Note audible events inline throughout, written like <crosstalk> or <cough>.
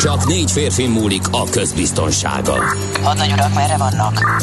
Csak négy férfi múlik a közbiztonsága. Hadnagy urak, merre vannak?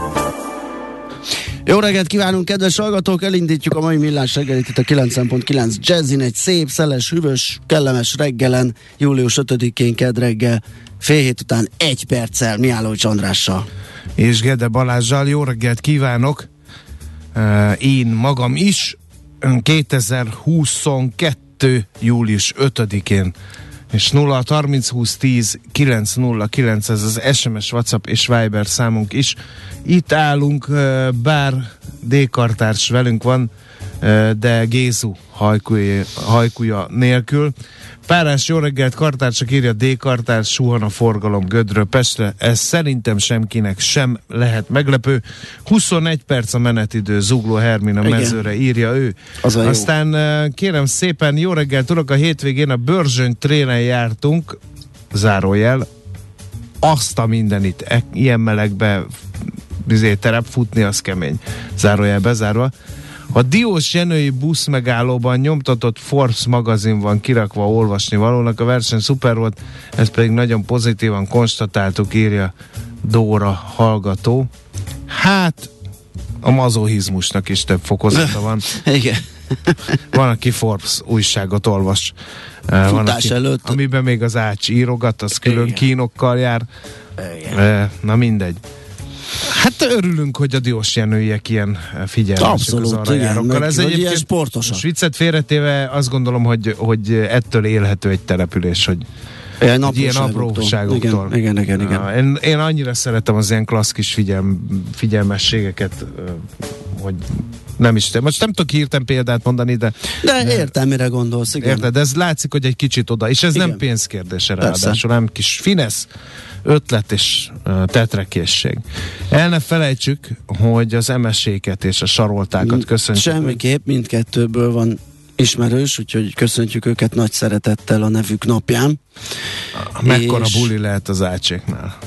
Jó reggelt kívánunk, kedves hallgatók! Elindítjuk a mai millás reggelit itt a 9.9 Jazzin, egy szép, szeles, hűvös, kellemes reggelen, július 5-én kedd reggel, fél hét után egy perccel Miállócs Andrással. És Gede Balázsjal jó reggelt kívánok! Én magam is 2022. július 5-én és 0 30 20 10 9 0 9 ez az SMS, WhatsApp és Viber számunk is. Itt állunk, bár D-kartárs velünk van, de Gézu hajkúja, hajkúja nélkül. Párás jó reggelt, kartársak írja D-kartár, suhan a forgalom Gödről Pestre. Ez szerintem semkinek sem lehet meglepő. 21 perc a menetidő, Zugló Hermina Igen. mezőre írja ő. Az a. Aztán kérem szépen, jó reggelt, tudok, a hétvégén a Börzsöny trénen jártunk, zárójel, azt a mindenit, e, ilyen melegbe izé, terep futni, az kemény. Zárójel bezárva. A Diós Jenői busz megállóban nyomtatott Forbes magazin van kirakva olvasni valónak, a verseny szuper volt, ezt pedig nagyon pozitívan konstatáltuk, írja Dóra hallgató. Hát, a mazohizmusnak is több fokozata van. <laughs> Igen. Van, aki Forbes újságot olvas. Eh, Van, Futás aki, előtt. Amiben még az ács írogat, az külön Igen. kínokkal jár. Eh, Na mindegy. Hát örülünk, hogy a Diós Jenőiek ilyen figyelmesek Abszolút, az igen, meg, Ez hogy ilyen sportosak. most viccet félretéve azt gondolom, hogy, hogy ettől élhető egy település, hogy Ilyen egy ilyen apróságoktól. Igen, igen, igen. igen. Ah, Én, én annyira szeretem az ilyen klassz kis figyelm, figyelmességeket, ö, hogy nem is, most nem tudok hirtelen példát mondani, de De értem, mire gondolsz, igen. Érted? De ez látszik, hogy egy kicsit oda. És ez Igen. nem pénzkérdése ráadásul, nem kis finesz, ötlet és tetrekészség. El ne felejtsük, hogy az emeséket és a saroltákat köszönjük. Semmiképp, mindkettőből van ismerős, úgyhogy köszöntjük őket nagy szeretettel a nevük napján. Mekkora és- buli lehet az ácséknál?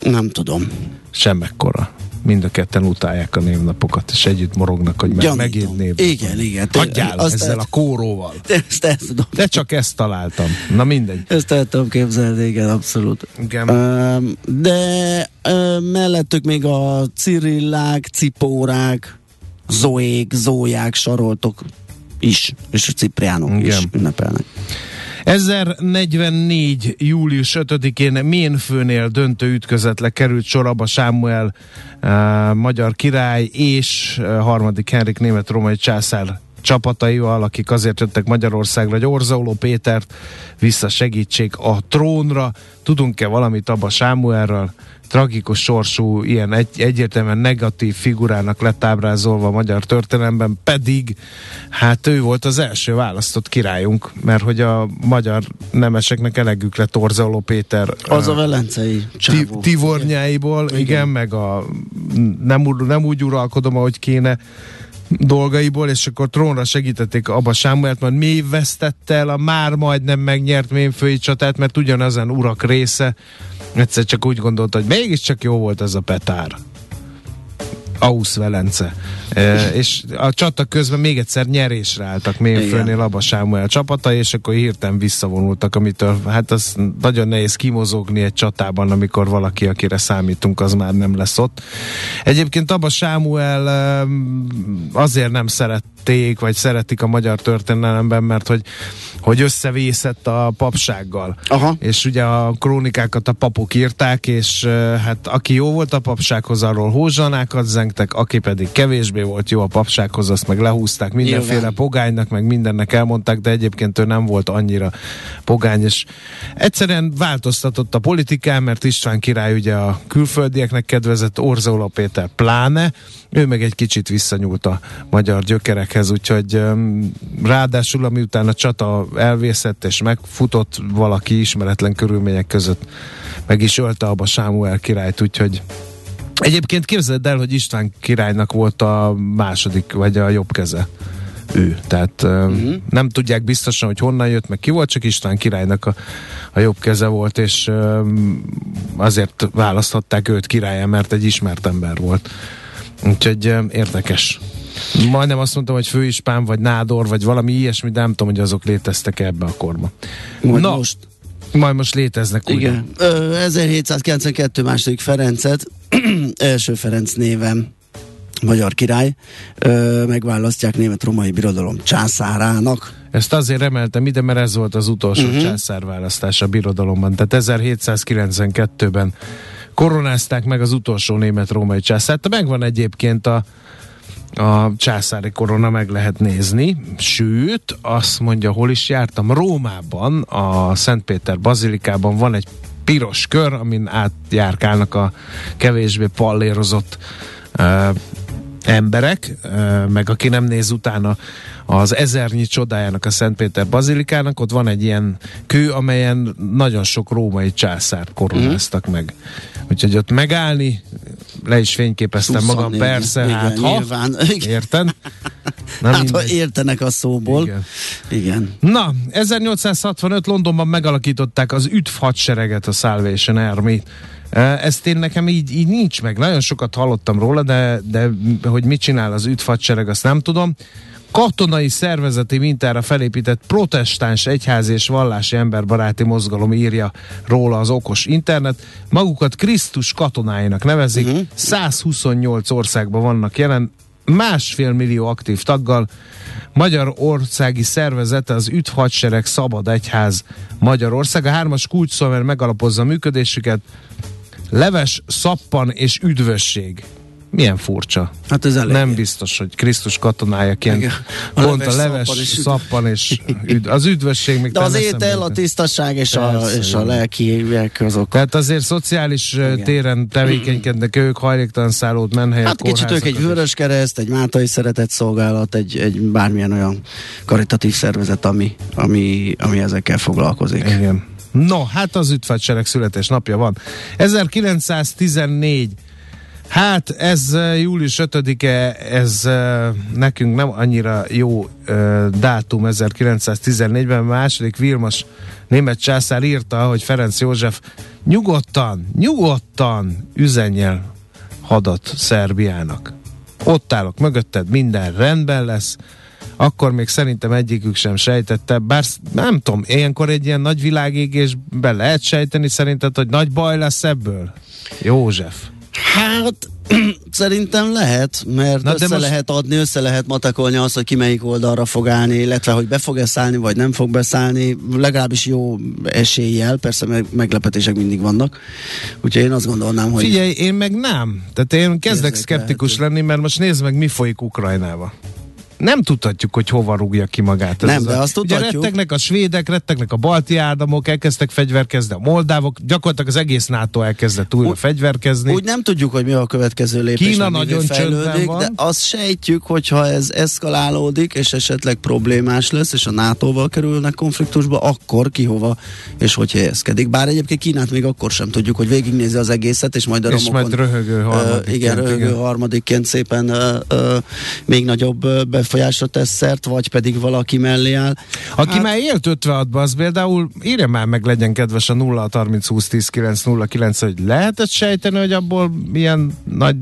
Nem tudom. Semmekkora. Mind a ketten utálják a névnapokat, és együtt morognak, hogy Gyanítom. megint név. Igen, igen. Hagyjál Azt ezzel el- a kóróval. Ezt el tudom. De csak ezt találtam. Na mindegy. Ezt el tudom képzelni, igen, abszolút. Igen. Öm, De ö, mellettük még a Cirillák, Cipórák, Zoék, Zóják, Saroltok is, és a Cipriánok is Igen. ünnepelnek. 1044. július 5-én Ménfőnél döntő ütközetre került sor Abba Sámuel uh, magyar király és uh, harmadik Henrik német-római császár csapataival, akik azért jöttek Magyarországra, hogy Orzauló Pétert visszasegítsék a trónra. Tudunk-e valamit Abba Sámuelről? Tragikus sorsú, ilyen egy, egyértelműen negatív figurának lett ábrázolva a magyar történelemben, pedig hát ő volt az első választott királyunk, mert hogy a magyar nemeseknek elegük lett Orzauló Péter Az a velencei Ti- csávó. Tivornyáiból, igen. igen, meg a nem, nem úgy uralkodom, ahogy kéne dolgaiból, és akkor trónra segítették Abba Sámuelt, majd mi vesztette el a már majdnem megnyert mémfői csatát, mert ugyanezen urak része egyszer csak úgy gondolta, hogy mégiscsak jó volt ez a petár. Ausz Velence. E, és a csata közben még egyszer nyerésre álltak Mélyfőnél Abba Sámuel csapata, és akkor hirtelen visszavonultak, amitől hát az nagyon nehéz kimozogni egy csatában, amikor valaki, akire számítunk, az már nem lesz ott. Egyébként Abba Sámuel e, azért nem szerették, vagy szeretik a magyar történelemben, mert hogy, hogy összevészett a papsággal. Aha. És ugye a krónikákat a papok írták, és e, hát aki jó volt a papsághoz, arról hózsanákat zengtek, aki pedig kevésbé volt jó a papsághoz, azt meg lehúzták mindenféle Nyilván. pogánynak, meg mindennek elmondták, de egyébként ő nem volt annyira pogány, és egyszerűen változtatott a politikán, mert István király ugye a külföldieknek kedvezett, Orzola Péter pláne, ő meg egy kicsit visszanyúlt a magyar gyökerekhez, úgyhogy ráadásul, ami után a csata elvészett és megfutott valaki ismeretlen körülmények között, meg is ölte abba Sámuel királyt, úgyhogy Egyébként képzeld el, hogy István királynak volt a második, vagy a jobb keze ő. Tehát uh-huh. nem tudják biztosan, hogy honnan jött, meg ki volt, csak István királynak a, a jobb keze volt, és um, azért választották őt királyá, mert egy ismert ember volt. Úgyhogy um, érdekes. Majdnem azt mondtam, hogy főispán, vagy nádor, vagy valami ilyesmi, de nem tudom, hogy azok léteztek ebbe a korba. Majd Na, most. Majd most léteznek ugye? Igen. Ö, 1792 második Ferencet, <clears throat> első Ferenc néven magyar király, ö, megválasztják német-romai birodalom császárának. Ezt azért emeltem ide, mert ez volt az utolsó uh-huh. császárválasztás a birodalomban. Tehát 1792-ben koronázták meg az utolsó német-római császárt. Megvan egyébként a, a császári korona, meg lehet nézni. Sőt, azt mondja, hol is jártam, Rómában, a Szentpéter bazilikában van egy piros kör, amin átjárkálnak a kevésbé pallérozott emberek, meg aki nem néz utána az ezernyi csodájának a Szentpéter bazilikának, ott van egy ilyen kő, amelyen nagyon sok római császárt koronáztak mm. meg. Úgyhogy ott megállni, le is fényképeztem magam, Szuszan, persze, igen, hát ha, nyilván. <laughs> érted? Na, hát, ha mindegy. értenek a szóból. Igen. Igen. Na, 1865 Londonban megalakították az üdv hadsereget, a Salvation Army. Ezt én nekem így, így nincs meg. Nagyon sokat hallottam róla, de, de hogy mit csinál az üdv hadsereg, azt nem tudom. Katonai szervezeti mintára felépített protestáns egyházi és vallási emberbaráti mozgalom írja róla az okos internet. Magukat Krisztus katonáinak nevezik, uh-huh. 128 országban vannak jelen, másfél millió aktív taggal. Magyarországi szervezete az Hadsereg Szabad Egyház Magyarország. A hármas kulcsszó, mert megalapozza a működésüket. Leves, szappan és üdvösség. Milyen furcsa. Hát ez elég. Nem biztos, hogy Krisztus katonájaként Igen. a pont leves, a leves, szappan és szappan és üd, <laughs> az üdvösség még De az étel, a tisztaság és a, és a lelkiek azok. Tehát azért szociális Igen. Téren tevékenykednek ők, hajléktalan szállót, menhelyek, Hát kicsit ők egy vörös kereszt, egy mátai szeretett szolgálat, egy, egy bármilyen olyan karitatív szervezet, ami, ami, ami ezekkel foglalkozik. Igen. No, hát az üdvhadsereg születésnapja van. 1914 Hát ez július 5-e, ez nekünk nem annyira jó dátum 1914-ben, második Vilmos német császár írta, hogy Ferenc József nyugodtan, nyugodtan üzenjel hadat Szerbiának. Ott állok mögötted, minden rendben lesz, akkor még szerintem egyikük sem sejtette, bár nem tudom, ilyenkor egy ilyen nagy világégésben lehet sejteni szerinted, hogy nagy baj lesz ebből? József. Hát <clears throat> szerintem lehet, mert Na, Na, de össze most- lehet adni, össze lehet matakolni azt, hogy ki melyik oldalra fog állni, illetve hogy be fog-e szállni, vagy nem fog beszállni, legalábbis jó eséllyel, persze meg, meglepetések mindig vannak. Úgyhogy én azt gondolnám, hogy Figyelj, én meg nem. Tehát én kezdek szkeptikus Érzékelhető. lenni, mert most nézd meg, mi folyik Ukrajnába. Nem tudhatjuk, hogy hova rúgja ki magát. ez Nem, az de a- azt Ugye tudhatjuk. rettegnek a svédek, rettegnek a balti államok, elkezdtek fegyverkezni, a moldávok, gyakorlatilag az egész NATO elkezdett újra Úgy- fegyverkezni. Úgy nem tudjuk, hogy mi a következő lépés. Kína nagyon fejlődik, van. De azt sejtjük, hogyha ez eszkalálódik, és esetleg problémás lesz, és a NATO-val kerülnek konfliktusba, akkor ki hova és hogy helyezkedik. Bár egyébként Kínát még akkor sem tudjuk, hogy végignézi az egészet, és majd a És romokon, majd röhögő harmadikként, igen, röhögő igen. harmadikként szépen ö, ö, még nagyobb ö, befolyásra tesz szert, vagy pedig valaki mellé áll. Aki Hát- már élt 56-ban, az például írja már meg, legyen kedves a 0 30 20 10 9 0 9, hogy lehetett sejteni, hogy abból milyen nagy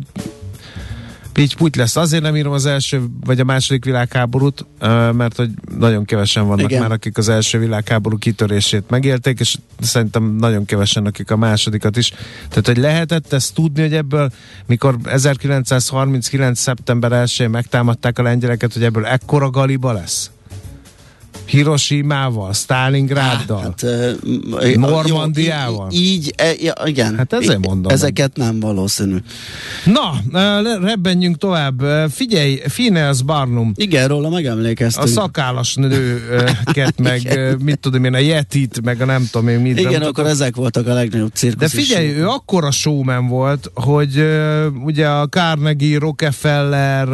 Pitty puty lesz. Azért nem írom az első vagy a második világháborút, mert hogy nagyon kevesen vannak Igen. már, akik az első világháború kitörését megélték, és szerintem nagyon kevesen, akik a másodikat is. Tehát, hogy lehetett ezt tudni, hogy ebből, mikor 1939. szeptember 1 megtámadták a lengyeleket, hogy ebből ekkora galiba lesz? Hiroshima-val, Stalingráddal. Hát, m- Normandiával? jó, í- Így, e, igen. Hát ezért mondom. Ezeket nem valószínű. Na, rebbenjünk tovább. Figyelj, Phineas Barnum, Igen, róla a megemlékeztünk. szakállas nőket, meg mit tudom én, a Yetit, meg a nem tudom én mit. Igen, akkor ezek voltak a legnagyobb De cirkusz. figyelj, ő akkora showman volt, hogy uh, ugye a Carnegie, Rockefeller,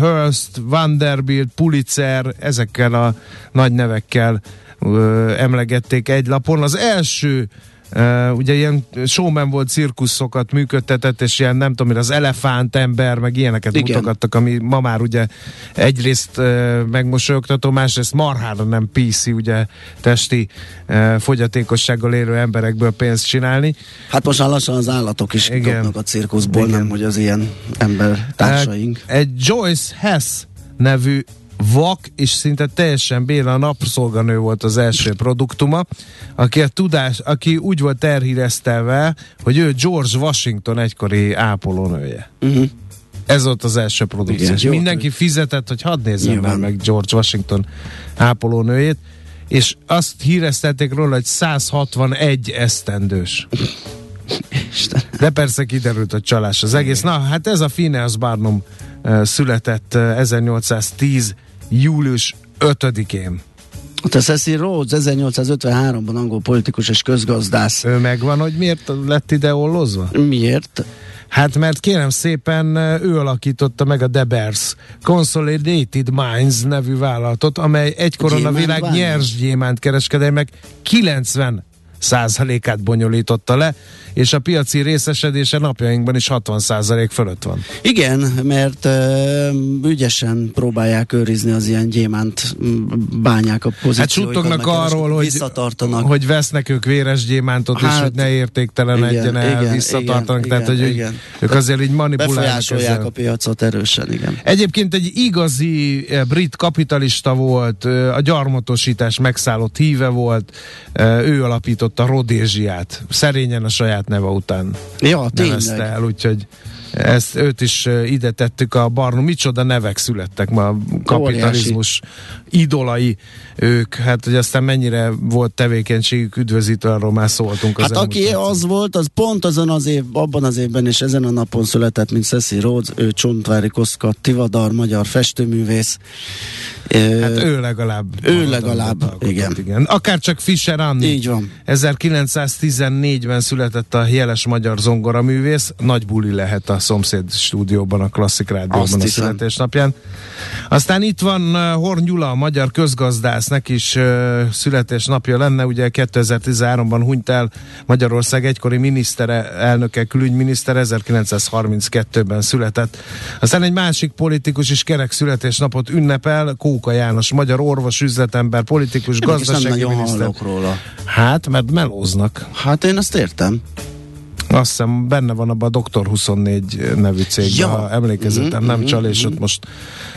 Hearst, Vanderbilt, Pulitzer, ezekkel a nagy nevekkel uh, emlegették egy lapon. Az első Uh, ugye ilyen showman volt, cirkuszokat működtetett, és ilyen nem tudom, az elefánt ember, meg ilyeneket Igen. mutogattak, ami ma már ugye egyrészt uh, megmosolyogtató, másrészt marhára nem PC, ugye testi uh, fogyatékossággal élő emberekből pénzt csinálni. Hát most már lassan az állatok is Igen. dobnak a cirkuszból, Igen. nem hogy az ilyen ember társaink. Egy Joyce Hess nevű vak, és szinte teljesen béla napszolganő volt az első produktuma, aki, a tudás, aki úgy volt terhíreztelve, hogy ő George Washington egykori ápolónője. Uh-huh. Ez volt az első produkció. Igen, és mindenki fizetett, hogy hadd nézzem már meg George Washington ápolónőjét, és azt híreztelték róla, hogy 161 esztendős. De persze kiderült, hogy csalás az egész. Na, hát ez a Phineas Barnum született uh, 1810. július 5-én. Ott a Cecil Rhodes 1853-ban angol politikus és közgazdász. Ő megvan, hogy miért lett ide ollozva? Miért? Hát mert kérem szépen ő alakította meg a De Beers Consolidated Mines nevű vállalatot, amely egykoron a világ vállalat? nyers gyémánt kereskedelmek 90 százalékát bonyolította le, és a piaci részesedése napjainkban is 60 százalék fölött van. Igen, mert ügyesen próbálják őrizni az ilyen gyémánt bányák a Hát pozícióikat. suttognak meg arról, hogy, visszatartanak. hogy vesznek ők véres gyémántot, hát, és Hát, hogy ne értéktelenedjen igen, el, igen, visszatartanak, igen, tehát hogy igen, ők- azért így Befolyásolják ezzel. a piacot erősen, igen. Egyébként egy igazi eh, brit kapitalista volt, eh, a gyarmatosítás megszállott híve volt, eh, ő alapította Rodézsiát, szerényen a saját neve után Ja, nevezte tényleg. el, úgyhogy ezt őt is ide tettük a Barnum. Micsoda nevek születtek ma a kapitalizmus idolai ők, hát hogy aztán mennyire volt tevékenységük üdvözítő, arról már szóltunk az Hát aki az volt, az pont azon az év, abban az évben és ezen a napon született, mint Cecil Rhodes, ő Csontvári Koszka, Tivadar, magyar festőművész. Hát ő legalább. ő legalább, alkotott, igen. igen. Akár csak Fischer Anni. Így van. 1914-ben született a jeles magyar zongoraművész, nagy buli lehet a szomszéd stúdióban, a klasszik Azt rádióban a hiszem. születésnapján. Aztán itt van uh, Horn Gyula, a magyar közgazdász, neki is uh, születésnapja lenne, ugye 2013-ban hunyt el Magyarország egykori minisztere, elnöke, külügyminiszter, 1932-ben született. Aztán egy másik politikus is kerek születésnapot ünnepel, Kóka János, magyar orvos, üzletember, politikus, gazdasági miniszter. róla. Hát, mert melóznak. Hát én azt értem. Azt hiszem benne van abban a Doktor 24 nevű cégben, Ja. ja. emlékezetem, Mhm, nem mhm, csal, és ott most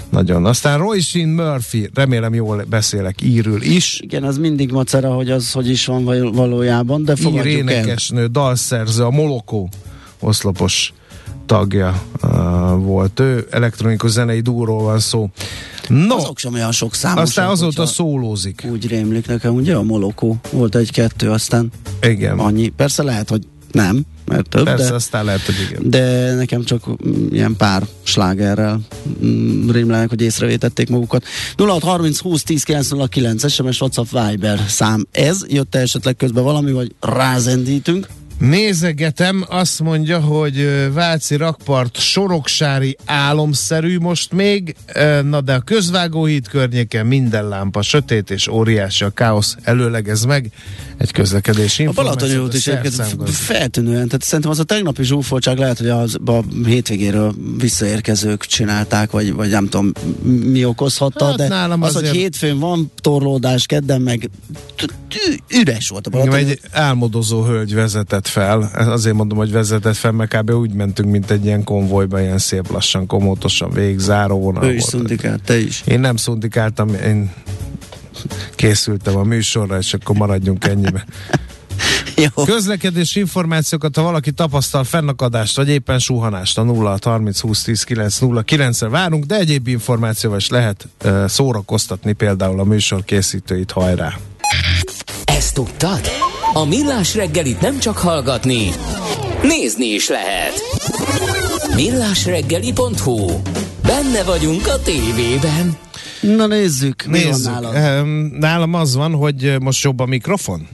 nagyon. Aztán Roy Sheen Murphy, remélem jól beszélek, írül is. Igen, az mindig macera, hogy az hogy is van val- valójában, de Ír fogadjuk el. énekesnő, dalszerző, a Molokó oszlopos tagja uh, volt ő, elektronikus zenei dúról van szó. No, Azok sem olyan sok számosak. aztán azóta szólózik. Úgy rémlik nekem, ugye a Molokó volt egy-kettő, aztán Igen. annyi. Persze lehet, hogy nem, mert több, Persze, de, aztán lehet, hogy igen. de nekem csak mm, ilyen pár slágerrel mm, rémlenek, hogy észrevétették magukat. 0630 20 10 909 SMS, WhatsApp, Viber szám. Ez jött esetleg közben valami, vagy rázendítünk? Nézegetem, azt mondja, hogy Váci rakpart soroksári álomszerű most még, na de a közvágóhíd környéken minden lámpa sötét és óriási a káosz előlegez meg. Egy közlekedési A információ. Balatoni út is egyébként feltűnően, tehát szerintem az a tegnapi zsúfoltság lehet, hogy az a hétvégéről visszaérkezők csinálták, vagy, vagy nem tudom mi okozhatta, Hát de nálam az, hogy azért- hétfőn van torlódás, kedden meg üres volt a Igen, Balatoni egy álmodozó hölgy vezetett vezetett fel. Azért mondom, hogy vezetett fel, mert kb. úgy mentünk, mint egy ilyen konvojba, ilyen szép lassan, komótosan végig, záróvonal Ő is szundikált, te is. Én nem szundikáltam, én készültem a műsorra, és akkor maradjunk ennyibe. <laughs> Jó. Közlekedési információkat, ha valaki tapasztal fennakadást, vagy éppen suhanást, a 0 30 20 10 9 0 9 várunk, de egyéb információval is lehet uh, szórakoztatni például a műsor készítőit, hajrá! Ezt tudtad? A Millás reggelit nem csak hallgatni, nézni is lehet. Millásreggeli.hu Benne vagyunk a tévében. Na nézzük, mi Nézzük. van nálad? Ehm, Nálam az van, hogy most jobb a mikrofon.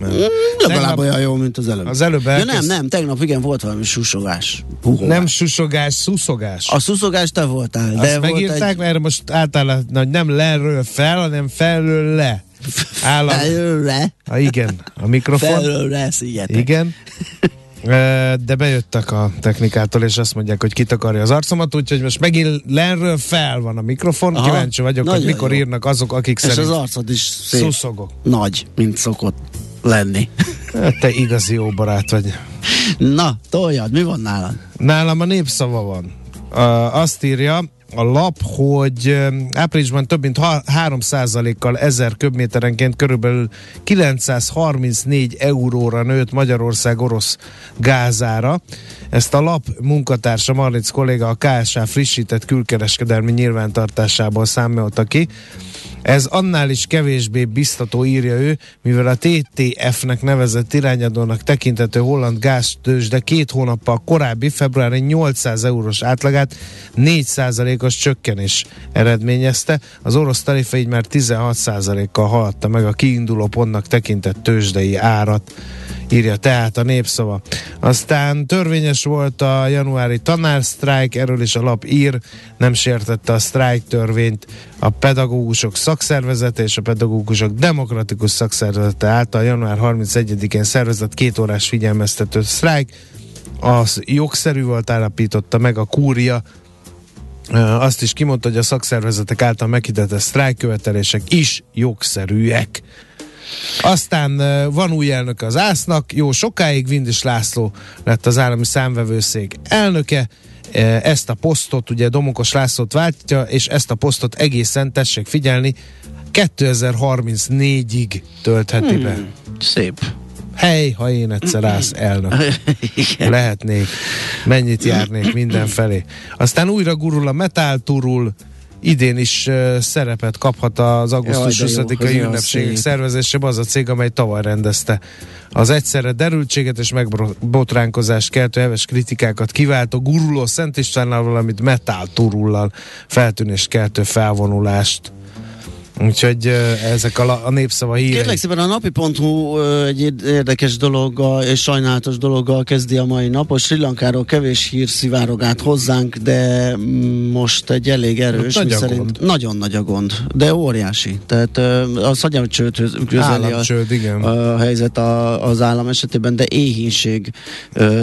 Legalább tegnap- olyan jó, mint az előbb. Az előbb ja, nem, elkezd- nem, tegnap igen, volt valami susogás. Húhovás. Nem susogás, szuszogás. A szuszogás te voltál, de Azt volt megírták, egy... mert most általában hogy nem lerről fel, hanem felről le. Áll a, Felőle, a, igen, a mikrofon. felőle, szigetek. Igen. De bejöttek a technikától, és azt mondják, hogy kitakarja az arcomat, úgyhogy most megint lenről fel van a mikrofon. Aha, Kíváncsi vagyok, hogy nagyon mikor jó. írnak azok, akik És szerint az arcod is szép. szuszogok. Nagy, mint szokott lenni. Hát Te igazi jó barát vagy. Na, toljad, mi van nálad? Nálam a népszava van. Uh, azt írja a lap, hogy áprilisban több mint ha- 3%-kal 1000 köbméterenként körülbelül 934 euróra nőtt Magyarország orosz gázára. Ezt a lap munkatársa Marlic kolléga a KSA frissített külkereskedelmi nyilvántartásából számolta ki. Ez annál is kevésbé biztató, írja ő, mivel a TTF-nek nevezett irányadónak tekintető holland gáztős, de két hónappal korábbi februári 800 eurós átlagát 4%-os csökkenés eredményezte. Az orosz tarifa így már 16%-kal haladta meg a kiinduló pontnak tekintett tőzsdei árat írja tehát a népszava. Aztán törvényes volt a januári tanársztrájk, erről is a lap ír, nem sértette a sztrájk törvényt a pedagógusok szakszervezete és a pedagógusok demokratikus szakszervezete által január 31-én szervezett két órás figyelmeztető sztrájk. Az jogszerű volt, állapította meg a kúria azt is kimondta, hogy a szakszervezetek által meghirdetett sztrájkkövetelések is jogszerűek. Aztán van új elnöke az ÁSZ-nak, jó sokáig Vindis László lett az állami számvevőszék elnöke, ezt a posztot, ugye Domokos Lászlót váltja, és ezt a posztot egészen, tessék figyelni, 2034-ig töltheti be. Szép. Hely, ha én egyszer állsz elnök. <laughs> Igen. Lehetnék, mennyit járnék mindenfelé. Aztán újra gurul a Metal Turul, idén is szerepet kaphat az augusztus Jaj, de jó, 20-ai az olyan ünnepségek szervezésében az a cég, amely tavaly rendezte. Az egyszerre derültséget és megbotránkozást keltő heves kritikákat kiváltó guruló Szent Istvánnal, valamint Metal Turullal feltűnést keltő felvonulást. Úgyhogy ezek a, a népszava hírei. Kérlek szépen a napi.hu egy ér- érdekes dologgal és sajnálatos dologgal kezdi a mai napot. Sri Lankáról kevés hír szivárog át hozzánk, de most egy elég erős, Nagy mi a szerint gond. nagyon nagy a gond, de óriási. Tehát a szagyamcsőthöz közeli a, igen. a helyzet a, az állam esetében, de éhínség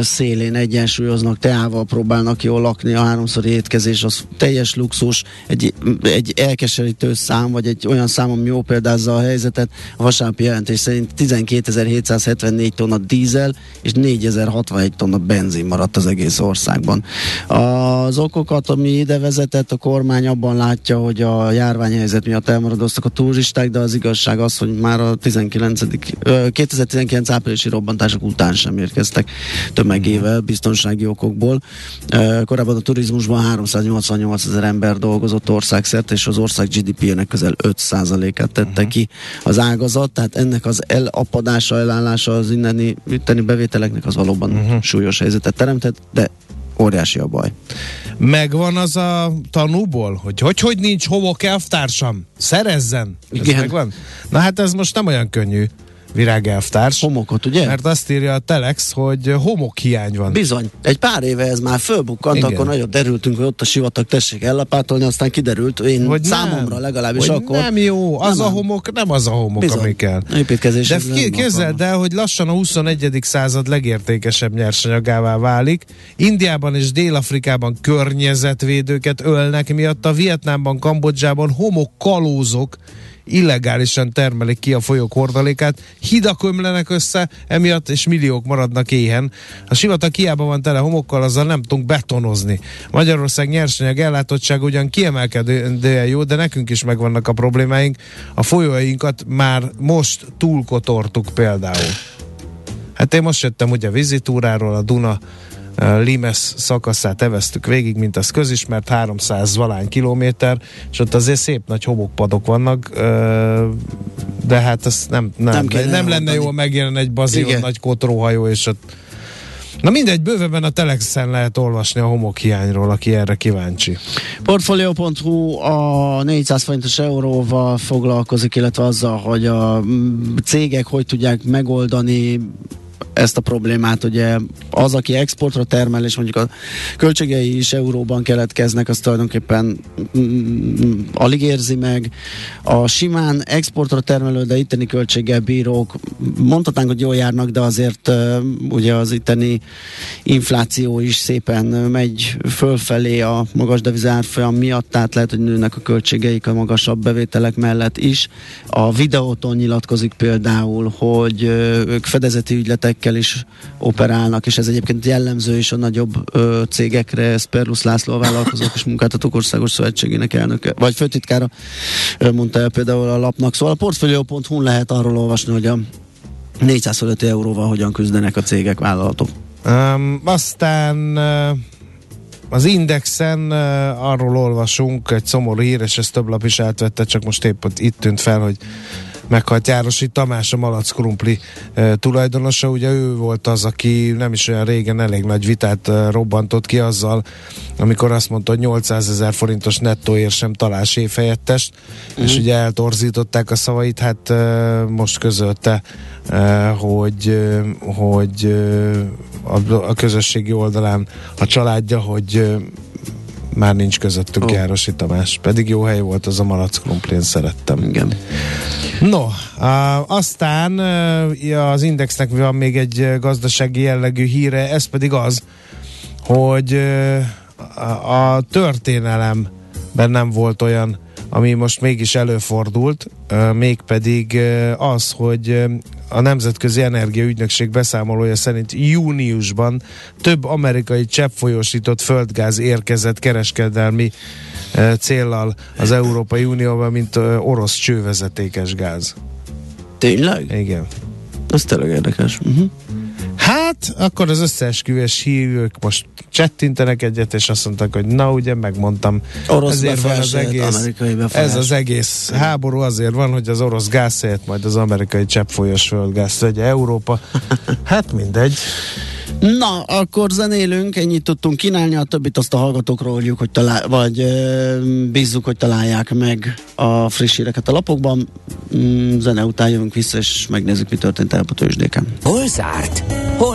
szélén egyensúlyoznak, teával próbálnak jól lakni, a háromszori étkezés az teljes luxus, egy, egy elkeserítő szám, vagy egy olyan szám, ami jó példázza a helyzetet, a vasárnapi jelentés szerint 12.774 tonna dízel és 4061 tonna benzin maradt az egész országban. Az okokat, ami ide vezetett, a kormány abban látja, hogy a járványhelyzet miatt elmaradoztak a turisták, de az igazság az, hogy már a 19. ö, 2019 áprilisi robbantások után sem érkeztek tömegével biztonsági okokból. Korábban a turizmusban 388 ezer ember dolgozott országszerte, és az ország GDP-nek közel 5%-át tette uh-huh. ki az ágazat, tehát ennek az elapadása, elállása az inneni, itteni bevételeknek az valóban uh-huh. súlyos helyzetet teremtett, de óriási a baj. Megvan az a tanúból, hogy hogy, hogy nincs homok elvtársam? Szerezzen! Ez Igen. megvan? Na hát ez most nem olyan könnyű, virág elvtárs. Homokot, ugye? Mert azt írja a Telex, hogy homok hiány van. Bizony. Egy pár éve ez már fölbukkant, Igen. akkor nagyon derültünk, hogy ott a sivatag tessék ellapátolni, aztán kiderült, én Hogy számomra nem, legalábbis hogy akkor. nem jó, az Nem a homok nem az a homok, Bizony. ami kell. Építkezés. De ki- képzeld el, hogy lassan a 21. század legértékesebb nyersanyagává válik. Indiában és Dél-Afrikában környezetvédőket ölnek miatt, a Vietnámban, Kambodzsában homok kalózok illegálisan termelik ki a folyók hordalékát, hidak ömlenek össze, emiatt és milliók maradnak éhen. A sivatag hiába van tele homokkal, azzal nem tudunk betonozni. Magyarország nyersanyag ellátottság ugyan kiemelkedően jó, de nekünk is megvannak a problémáink. A folyóinkat már most túlkotortuk például. Hát én most jöttem ugye vizitúráról, a Duna Limes szakaszát eveztük végig, mint az közismert, 300 valány kilométer, és ott azért szép nagy homokpadok vannak, de hát ez nem, nem, nem, nem, lenne jól megjelen egy bazion nagy kotróhajó, és ott Na mindegy, bővebben a Telexen lehet olvasni a homokhiányról, aki erre kíváncsi. Portfolio.hu a 400 forintos euróval foglalkozik, illetve azzal, hogy a cégek hogy tudják megoldani ezt a problémát, ugye az, aki exportra termel, és mondjuk a költségei is euróban keletkeznek, az tulajdonképpen mm, alig érzi meg. A simán exportra termelő, de itteni költséggel bírók, mondhatnánk, hogy jól járnak, de azért ugye az itteni infláció is szépen megy fölfelé a magas devizárfolyam miatt, tehát lehet, hogy nőnek a költségeik a magasabb bevételek mellett is. A videóton nyilatkozik például, hogy ők fedezeti ügyletek cégekkel is operálnak, és ez egyébként jellemző is a nagyobb ö, cégekre, Sperlus László a Vállalkozók és Munkáltatók Országos Szövetségének elnöke, vagy főtitkára mondta el például a lapnak. Szóval a portfolio.hu lehet arról olvasni, hogy a 405 euróval hogyan küzdenek a cégek, vállalatok. Um, aztán uh az Indexen uh, arról olvasunk, egy szomorú hír, és ezt több lap is átvette, csak most épp itt tűnt fel, hogy meghalt Járosi Tamás, a Malac Krumpli e, tulajdonosa. Ugye ő volt az, aki nem is olyan régen elég nagy vitát e, robbantott ki azzal, amikor azt mondta, hogy 800 ezer forintos nettóért sem talál séfhelyettest, mm. és ugye eltorzították a szavait, hát e, most közölte, e, hogy, e, hogy e, a, a közösségi oldalán a családja, hogy már nincs közöttük oh. Járosi Tamás. Pedig jó hely volt az a malac krumpli, szerettem. Igen. No, uh, aztán az Indexnek van még egy gazdasági jellegű híre, ez pedig az, hogy uh, a történelemben nem volt olyan ami most mégis előfordult, mégpedig az, hogy a Nemzetközi Energiaügynökség beszámolója szerint júniusban több amerikai cseppfolyósított földgáz érkezett kereskedelmi céllal az Európai Unióban, mint orosz csővezetékes gáz. Tényleg? Igen. Ez tényleg érdekes. Uh-huh. Hát, akkor az összeesküvés hívők most csettintenek egyet, és azt mondták, hogy na ugye, megmondtam. Orosz ezért van az egész, amerikai ez az egész háború azért van, hogy az orosz gáz helyett majd az amerikai cseppfolyós földgáz vegye Európa. <laughs> Hát mindegy. Na, akkor zenélünk, ennyit tudtunk kínálni, a többit azt a hallgatókról oldjuk, hogy talál, vagy e, bízzuk, hogy találják meg a friss híreket a lapokban. Mm, zene után jövünk vissza, és megnézzük, mi történt el a tőzsdéken. Hol zárt? Hol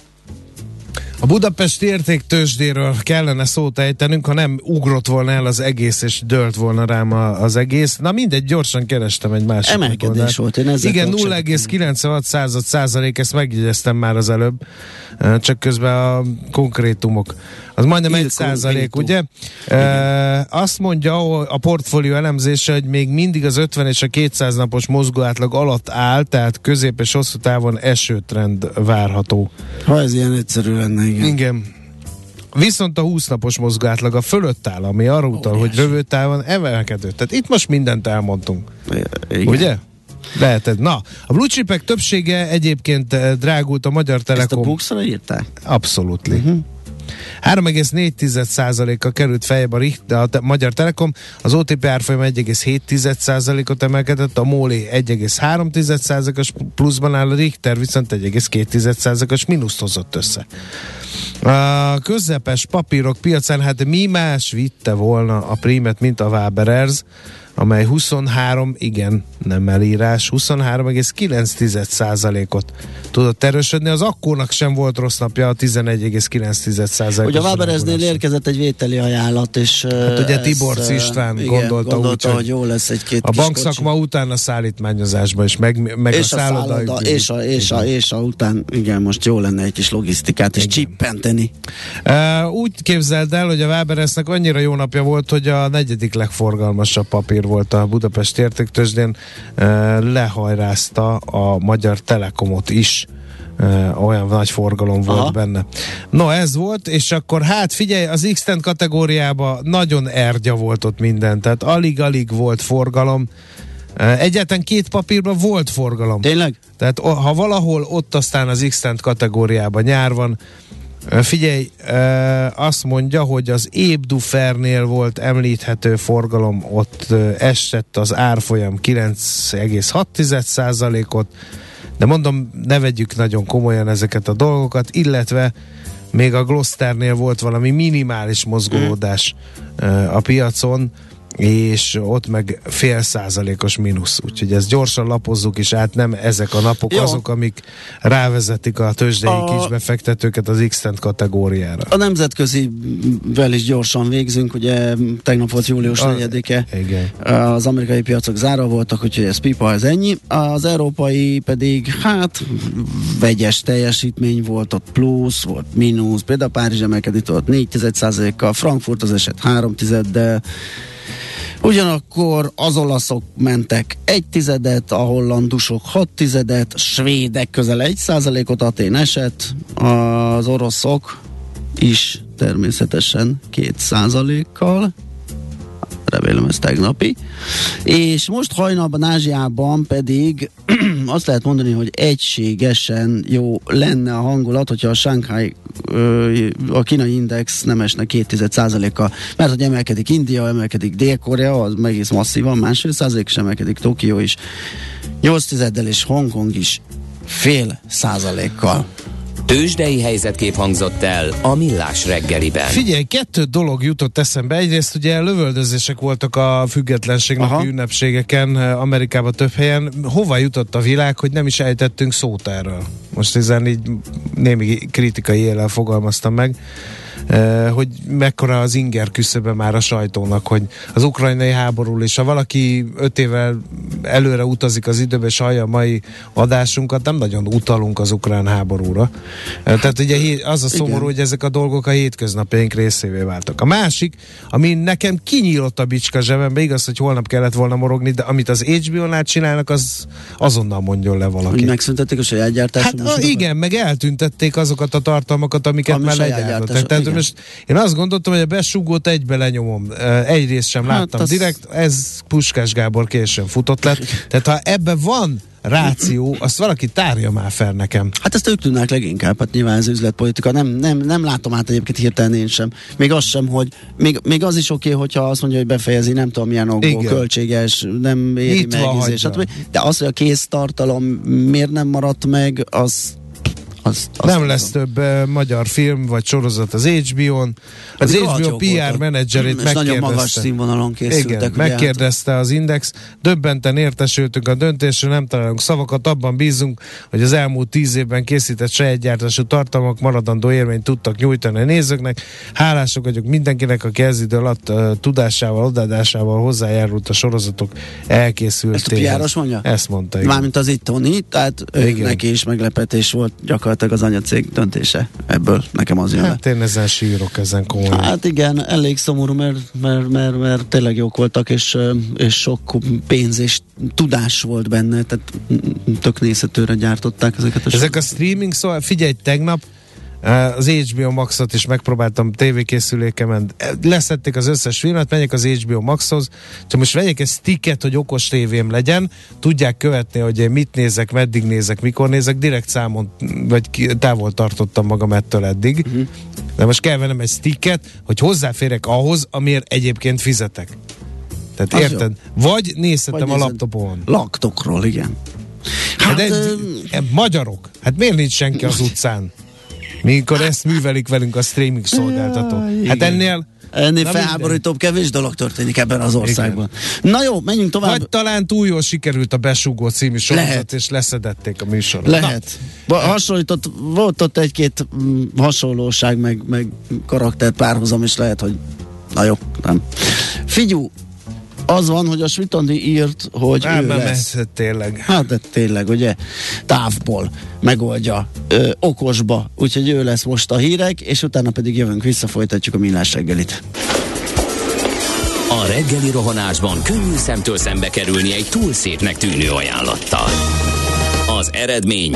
A Budapesti értéktősdéről kellene szót ejtenünk, ha nem ugrott volna el az egész, és dölt volna rám az egész. Na mindegy, gyorsan kerestem egy másik Emelkedés volt, én ezzel Igen, 0,96 század százalék, ezt megjegyeztem már az előbb, csak közben a konkrétumok az majdnem egy százalék, ugye? E, azt mondja a portfólió elemzése, hogy még mindig az 50 és a 200 napos mozgóátlag alatt áll, tehát közép és hosszú távon esőtrend várható. Ha ez ilyen egyszerű lenne, igen. Igen. Viszont a 20 napos mozgátlag a fölött áll, ami arra utal, hogy rövő távon emelkedő. Tehát itt most mindent elmondtunk. Igen. Ugye? Leheted. Na, a blue chipek többsége egyébként drágult a Magyar Telekom. Ezt a buxra írták? Abszolút. Uh-huh. 3,4%-a került fejebb a, Richt, a Magyar Telekom, az OTP árfolyam 1,7%-ot emelkedett, a Mólé 1,3%-os pluszban áll, a Richter viszont 1,2%-os mínuszt hozott össze. A közepes papírok piacán, hát mi más vitte volna a prímet, mint a Waberers, amely 23, igen, nem elírás, 23,9%-ot tudott erősödni. Az akkónak sem volt rossz napja, a 11,9%-os. Ugye a Wabereznél érkezett egy vételi ajánlat, és hát ugye Tibor István igen, gondolta, gondolta úgy, hogy jó lesz egy-két A bankszakma után a szállítmányozásban is, meg, meg és a, a szálloda, és a, és, a, és a után, igen, most jó lenne egy kis logisztikát, és csippenteni. Uh, úgy képzeld el, hogy a Wabereznek annyira jó napja volt, hogy a negyedik legforgalmasabb papír volt a Budapest értéktőzsdén, uh, lehajrázta a Magyar Telekomot is. Olyan nagy forgalom volt Aha. benne. No, ez volt, és akkor hát figyelj, az x kategóriában nagyon ergya volt ott minden, tehát alig-alig volt forgalom. Egyáltalán két papírban volt forgalom. Tényleg? Tehát ha valahol ott aztán az x kategóriában nyár van, Figyelj, azt mondja, hogy az Ébdufernél volt említhető forgalom, ott esett az árfolyam 9,6%-ot, de mondom, ne vegyük nagyon komolyan ezeket a dolgokat, illetve még a Glosternél volt valami minimális mozgolódás a piacon, és ott meg fél százalékos mínusz. Úgyhogy ezt gyorsan lapozzuk is át, nem ezek a napok Jó. azok, amik rávezetik a tőzsdei a... kisbefektetőket az x kategóriára. A nemzetközivel is gyorsan végzünk, ugye tegnap volt július 4-e, az amerikai piacok zárva voltak, úgyhogy ez pipa, ez ennyi. Az európai pedig, hát vegyes teljesítmény volt, ott plusz, volt mínusz, például Párizs emelkedett ott 4 kal Frankfurt az eset 3 de Ugyanakkor az olaszok mentek egy tizedet, a hollandusok hat tizedet, svédek közel egy százalékot, Atén esett, az oroszok is természetesen két százalékkal, remélem ez tegnapi. És most hajnalban Ázsiában pedig <clears throat> azt lehet mondani, hogy egységesen jó lenne a hangulat, hogyha a Shanghai a kínai index nem esne 2 kal mert hogy emelkedik India, emelkedik Dél-Korea, az egész masszívan, másfél százalék is emelkedik Tokió is, 8 tizeddel és Hongkong is fél százalékkal. Tőzsdei helyzetkép hangzott el a Millás reggeliben. Figyelj, kettő dolog jutott eszembe. Egyrészt ugye lövöldözések voltak a függetlenségnapi Aha. ünnepségeken Amerikában több helyen. Hova jutott a világ, hogy nem is ejtettünk szót erről? Most ezen így némi kritikai éllel fogalmaztam meg hogy mekkora az inger küszöbe már a sajtónak, hogy az ukrajnai háború, és ha valaki öt évvel előre utazik az időbe, és hallja a mai adásunkat, nem nagyon utalunk az ukrán háborúra. Tehát ugye az a szomorú, Igen. hogy ezek a dolgok a hétköznapjaink részévé váltak. A másik, ami nekem kinyílott a bicska zsebembe, igaz, hogy holnap kellett volna morogni, de amit az HBO-nál csinálnak, az azonnal mondjon le valaki. Hogy megszüntették a saját gyártású Hát a, igen, meg eltüntették azokat a tartalmakat, amiket Ami már legyártott. Tehát most én azt gondoltam, hogy a besugót egybe lenyomom. Egyrészt sem hát láttam az... direkt, ez Puskás Gábor későn futott lett. Tehát ha ebben van ráció, azt valaki tárja már fel nekem. Hát ezt ők tudnák leginkább, hát nyilván ez üzletpolitika. Nem, nem, nem látom át egyébként hirtelen én sem. Még az sem, hogy még, még az is oké, okay, hogyha azt mondja, hogy befejezi, nem tudom milyen okból, költséges, nem éri Itt meg, és, de az, hogy a kéztartalom miért nem maradt meg, az azt, azt nem lesz több uh, magyar film vagy sorozat az HBO-n. Az HBO PR menedzserét megkérdezte. nagyon magas színvonalon készültek. Igen, megkérdezte az Index. Döbbenten értesültünk a döntésről, nem találunk szavakat, abban bízunk, hogy az elmúlt tíz évben készített saját gyártású tartalmak maradandó érvényt tudtak nyújtani a nézőknek. Hálások vagyok mindenkinek, aki ez idő alatt uh, tudásával, odadásával hozzájárult a sorozatok elkészültéhez. Ezt a pr mondja? Ezt mondta. Igen. Mármint az itt Tony, tehát neki is meglepetés volt gyakorlatilag gyakorlatilag az anyacég döntése ebből. Nekem az jön Hát én ezen sírok, ezen komolyan. Hát igen, elég szomorú, mert, mert, mert, mert tényleg jók voltak, és, és sok pénz és tudás volt benne, tehát tök nézhetőre gyártották ezeket a Ezek a streaming, szóval figyelj, tegnap az HBO Maxot is megpróbáltam tévékészülékemen, leszették az összes filmet, menjek az HBO Maxhoz, csak most vegyek egy sticket, hogy okos tévém legyen, tudják követni, hogy én mit nézek, meddig nézek, mikor nézek, direkt számon, vagy távol tartottam magam ettől eddig. Uh-huh. De most kell vennem egy sticket, hogy hozzáférek ahhoz, amiért egyébként fizetek. Tehát az érted? Jó. Vagy nézhetem Vagy a laptopon. Laktokról, igen. Hát, hát de, ö... magyarok. Hát miért nincs senki az utcán? Mikor ezt művelik velünk a streaming szolgáltató. Hát ennél Ennél Na felháborítóbb kevés dolog történik ebben az országban. Na jó, menjünk tovább. Vagy talán túl jól sikerült a Besugó című sorozat, Lehet. és leszedették a műsorot. Lehet. Na. Hasonlított, volt ott egy-két mm, hasonlóság, meg, meg karakter párhuzam is lehet, hogy na jó, nem. Figyú, az van, hogy a Svitondi írt, hogy Na, ő lesz. tényleg. Hát de tényleg, ugye, távból megoldja, ö, okosba, úgyhogy ő lesz most a hírek, és utána pedig jövünk vissza, folytatjuk a millás reggelit. A reggeli rohanásban könnyű szemtől szembe kerülni egy túl szépnek tűnő ajánlattal. Az eredmény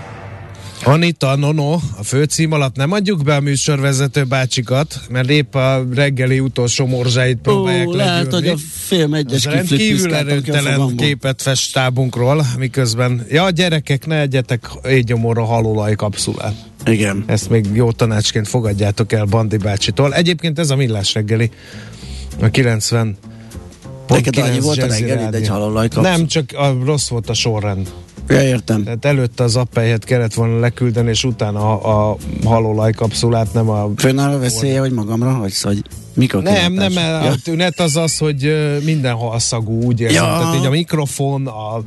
Anita, Nono, a főcím alatt nem adjuk be a műsorvezető bácsikat, mert épp a reggeli utolsó morzsáit Ó, próbálják lehet, hogy legyűrni. a film egyes Ez rendkívül erőtelen képet fest tábunkról, miközben, ja gyerekek, ne egyetek égyomorra halolaj kapszulát. Igen. Ezt még jó tanácsként fogadjátok el Bandi bácsitól. Egyébként ez a millás reggeli, a 90 Neked annyi volt a reggelid, Rádió. egy halolaj kapsz? Nem, csak a rossz volt a sorrend. Ja, értem. Tehát előtte az appelyet kellett volna leküldeni, és utána a, a halolaj kapszulát, nem a... Fönnáll a veszélye, hogy magamra hagysz, hogy mikor Nem, nem, mert a tünet az az, hogy ö, minden halszagú, úgy érzem. Ja. Tehát így a mikrofon, a...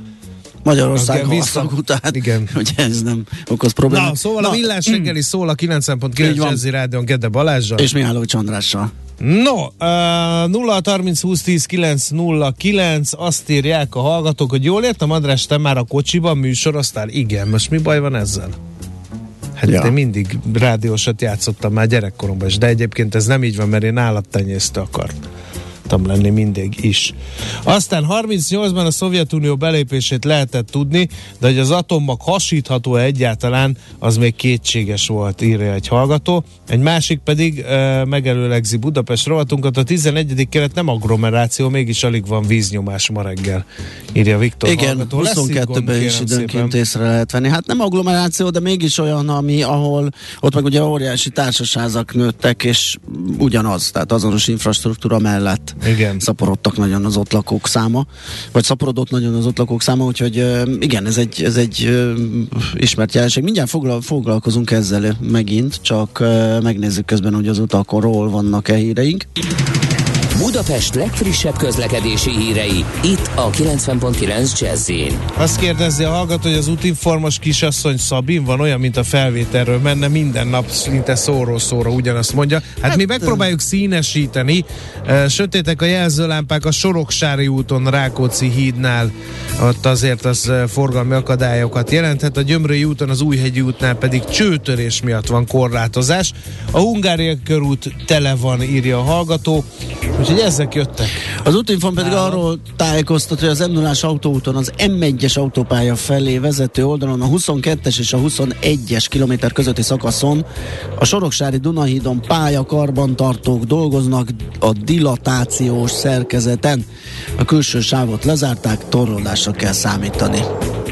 Magyarország vissza- után, Igen. <laughs> hogy ez nem okoz problémát. Na, szóval a millás reggeli szól a Így 90.9 van. Jazzy Rádion Gede Balázsral. És Mihálovics Andrással. No, uh, 0 30 20 10 9 0 9 azt írják a hallgatók, hogy jól értem, András, te már a kocsiban műsoroztál? Igen, most mi baj van ezzel? Hát Ja. én mindig rádiósat játszottam már gyerekkoromban is, de egyébként ez nem így van, mert én állattenyésztő akartam lenni mindig is. Aztán 38-ban a Szovjetunió belépését lehetett tudni, de hogy az atommag hasítható egyáltalán, az még kétséges volt, írja egy hallgató. Egy másik pedig e, megelőlegzi Budapest rovatunkat, a 11. kelet nem agglomeráció, mégis alig van víznyomás ma reggel, írja Viktor Igen, hallgató. Lesz itt gond, 22-ben is időnként észre lehet venni. Hát nem agglomeráció, de mégis olyan, ami, ahol ott meg ugye óriási társasházak nőttek, és ugyanaz, tehát azonos infrastruktúra mellett Igen. szaporodtak nagyon az ott lakók száma, vagy szaporodott nagyon az ott lakók száma, úgyhogy igen, ez egy, ez egy ismert jelenség. Mindjárt foglal, foglalkozunk ezzel megint, csak megnézzük közben, hogy az utakról vannak-e híreink. Budapest legfrissebb közlekedési hírei, itt a 90.9 jazz Azt kérdezi a hallgató, hogy az útinformos kisasszony Szabin van olyan, mint a felvételről menne, minden nap szinte szóról szóra ugyanazt mondja. Hát mi megpróbáljuk színesíteni. Sötétek a jelzőlámpák a Soroksári úton, Rákóczi hídnál, ott azért az forgalmi akadályokat jelenthet. A Gyömrői úton, az Újhegyi útnál pedig csőtörés miatt van korlátozás. A Hungária körút tele van, írja a hallgató. Úgyhogy ezek jöttek. Az útinfon pedig Nálam. arról tájékoztat, hogy az m 0 autóúton az M1-es autópálya felé vezető oldalon a 22-es és a 21-es kilométer közötti szakaszon a Soroksári Dunahídon pályakarbantartók dolgoznak a dilatációs szerkezeten. A külső sávot lezárták, torlódásra kell számítani.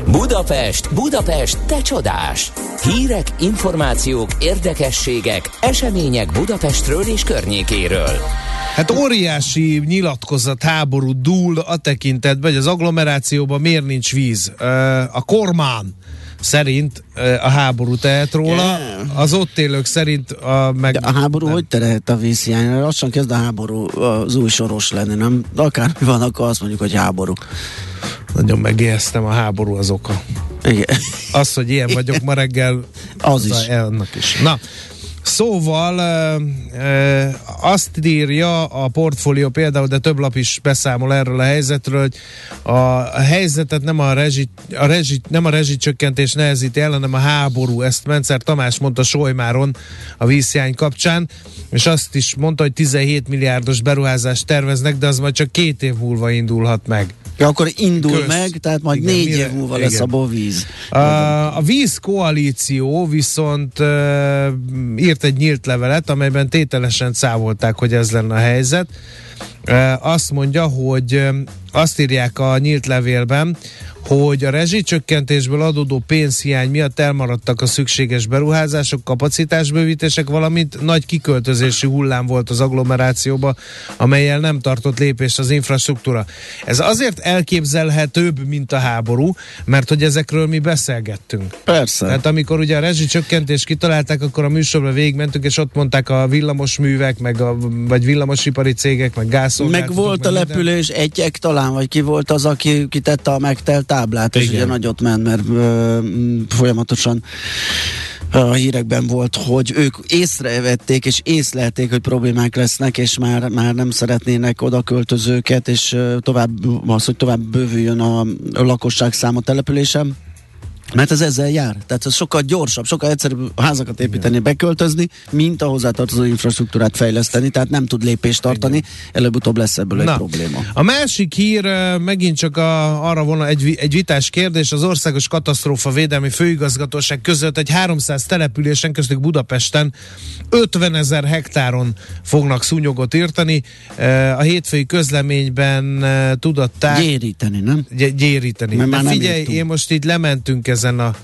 Budapest, Budapest, te csodás! Hírek, információk, érdekességek, események Budapestről és környékéről. Hát óriási nyilatkozat háború dúl a tekintetben, hogy az agglomerációban miért nincs víz. A kormán szerint a háború tehet róla, az ott élők szerint a, meg... De a háború hogy terhet a vízhiányra? Lassan kezd a háború az új soros lenni, nem? Akármi van, akkor azt mondjuk, hogy háború. Nagyon megijesztem, a háború az oka. Igen. Az, hogy ilyen vagyok ma reggel, Az is. A, annak is. Na, szóval azt írja a portfólió például, de több lap is beszámol erről a helyzetről, hogy a, helyzetet nem a, rezsi, a rezsi, nem a rezsicsökkentés nehezíti el, hanem a háború. Ezt Mencer Tamás mondta Solymáron a vízhiány kapcsán, és azt is mondta, hogy 17 milliárdos beruházást terveznek, de az majd csak két év múlva indulhat meg. Ja, akkor indul Közt. meg, tehát majd Igen, négy mire- év múlva igen. lesz a víz. A, a víz koalíció viszont uh, írt egy nyílt levelet, amelyben tételesen szávolták, hogy ez lenne a helyzet. Azt mondja, hogy azt írják a nyílt levélben, hogy a rezsicsökkentésből adódó pénzhiány miatt elmaradtak a szükséges beruházások, kapacitásbővítések, valamint nagy kiköltözési hullám volt az agglomerációba, amelyel nem tartott lépést az infrastruktúra. Ez azért elképzelhetőbb, mint a háború, mert hogy ezekről mi beszélgettünk. Persze. Tehát amikor ugye a rezsicsökkentést kitalálták, akkor a műsorba végigmentünk, és ott mondták a villamosművek, meg a, vagy villamosipari cégek, meg. Meg volt a lepülés, egyek talán, vagy ki volt az, aki kitette a megtelt táblát, és Igen. ugye nagyot ment, mert ö, m, folyamatosan a hírekben volt, hogy ők észrevették és észlelték, hogy problémák lesznek, és már, már nem szeretnének oda költözőket, és tovább, az, hogy tovább bővüljön a lakosság száma településen. Mert ez ezzel jár. Tehát ez sokkal gyorsabb, sokkal egyszerűbb házakat építeni, beköltözni, mint a hozzátartozó infrastruktúrát fejleszteni, tehát nem tud lépést tartani, előbb-utóbb lesz ebből egy Na, probléma. A másik hír megint csak a, arra vonal egy, egy vitás kérdés, az Országos Katasztrófa Védelmi Főigazgatóság között egy 300 településen, köztük Budapesten 50 ezer hektáron fognak szúnyogot írtani. A hétfői közleményben tudatták Gyéríteni, nem? gy- gyéríteni. Mert már nem figyelj, írtunk. én most így lementünk ezen a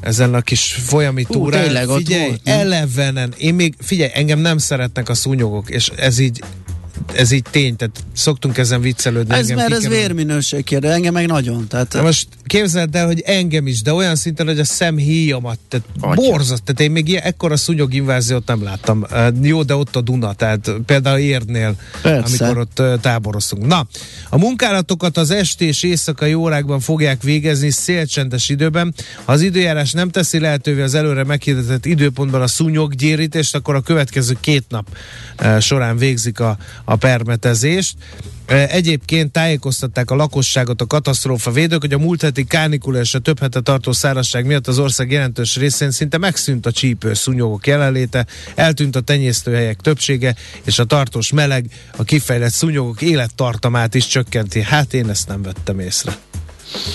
ezen a kis folyami Hú, túrán. tényleg, figyelj, nem? elevenen, én még, figyelj, engem nem szeretnek a szúnyogok, és ez így ez így tény, tehát szoktunk ezen viccelődni. Ez engem mert ez vérminőség kérdő, engem meg nagyon. Tehát, Na most képzeld el, hogy engem is, de olyan szinten, hogy a szemhíjamat, tehát Atya. borzat, tehát én még ilyen, ekkora szúnyoginváziót nem láttam. Jó, de ott a Duna, tehát például Érdnél, Persze. amikor ott táboroztunk. Na, a munkálatokat az esti és éjszakai órákban fogják végezni szélcsendes időben. Ha az időjárás nem teszi lehetővé az előre meghirdetett időpontban a szúnyoggyérítést, akkor a következő két nap során végzik a, a permetezést. Egyébként tájékoztatták a lakosságot a katasztrófa védők, hogy a múlt heti kánikula és a több hete tartó szárazság miatt az ország jelentős részén szinte megszűnt a csípő szúnyogok jelenléte, eltűnt a tenyésztőhelyek többsége, és a tartós meleg a kifejlett szúnyogok élettartamát is csökkenti. Hát én ezt nem vettem észre.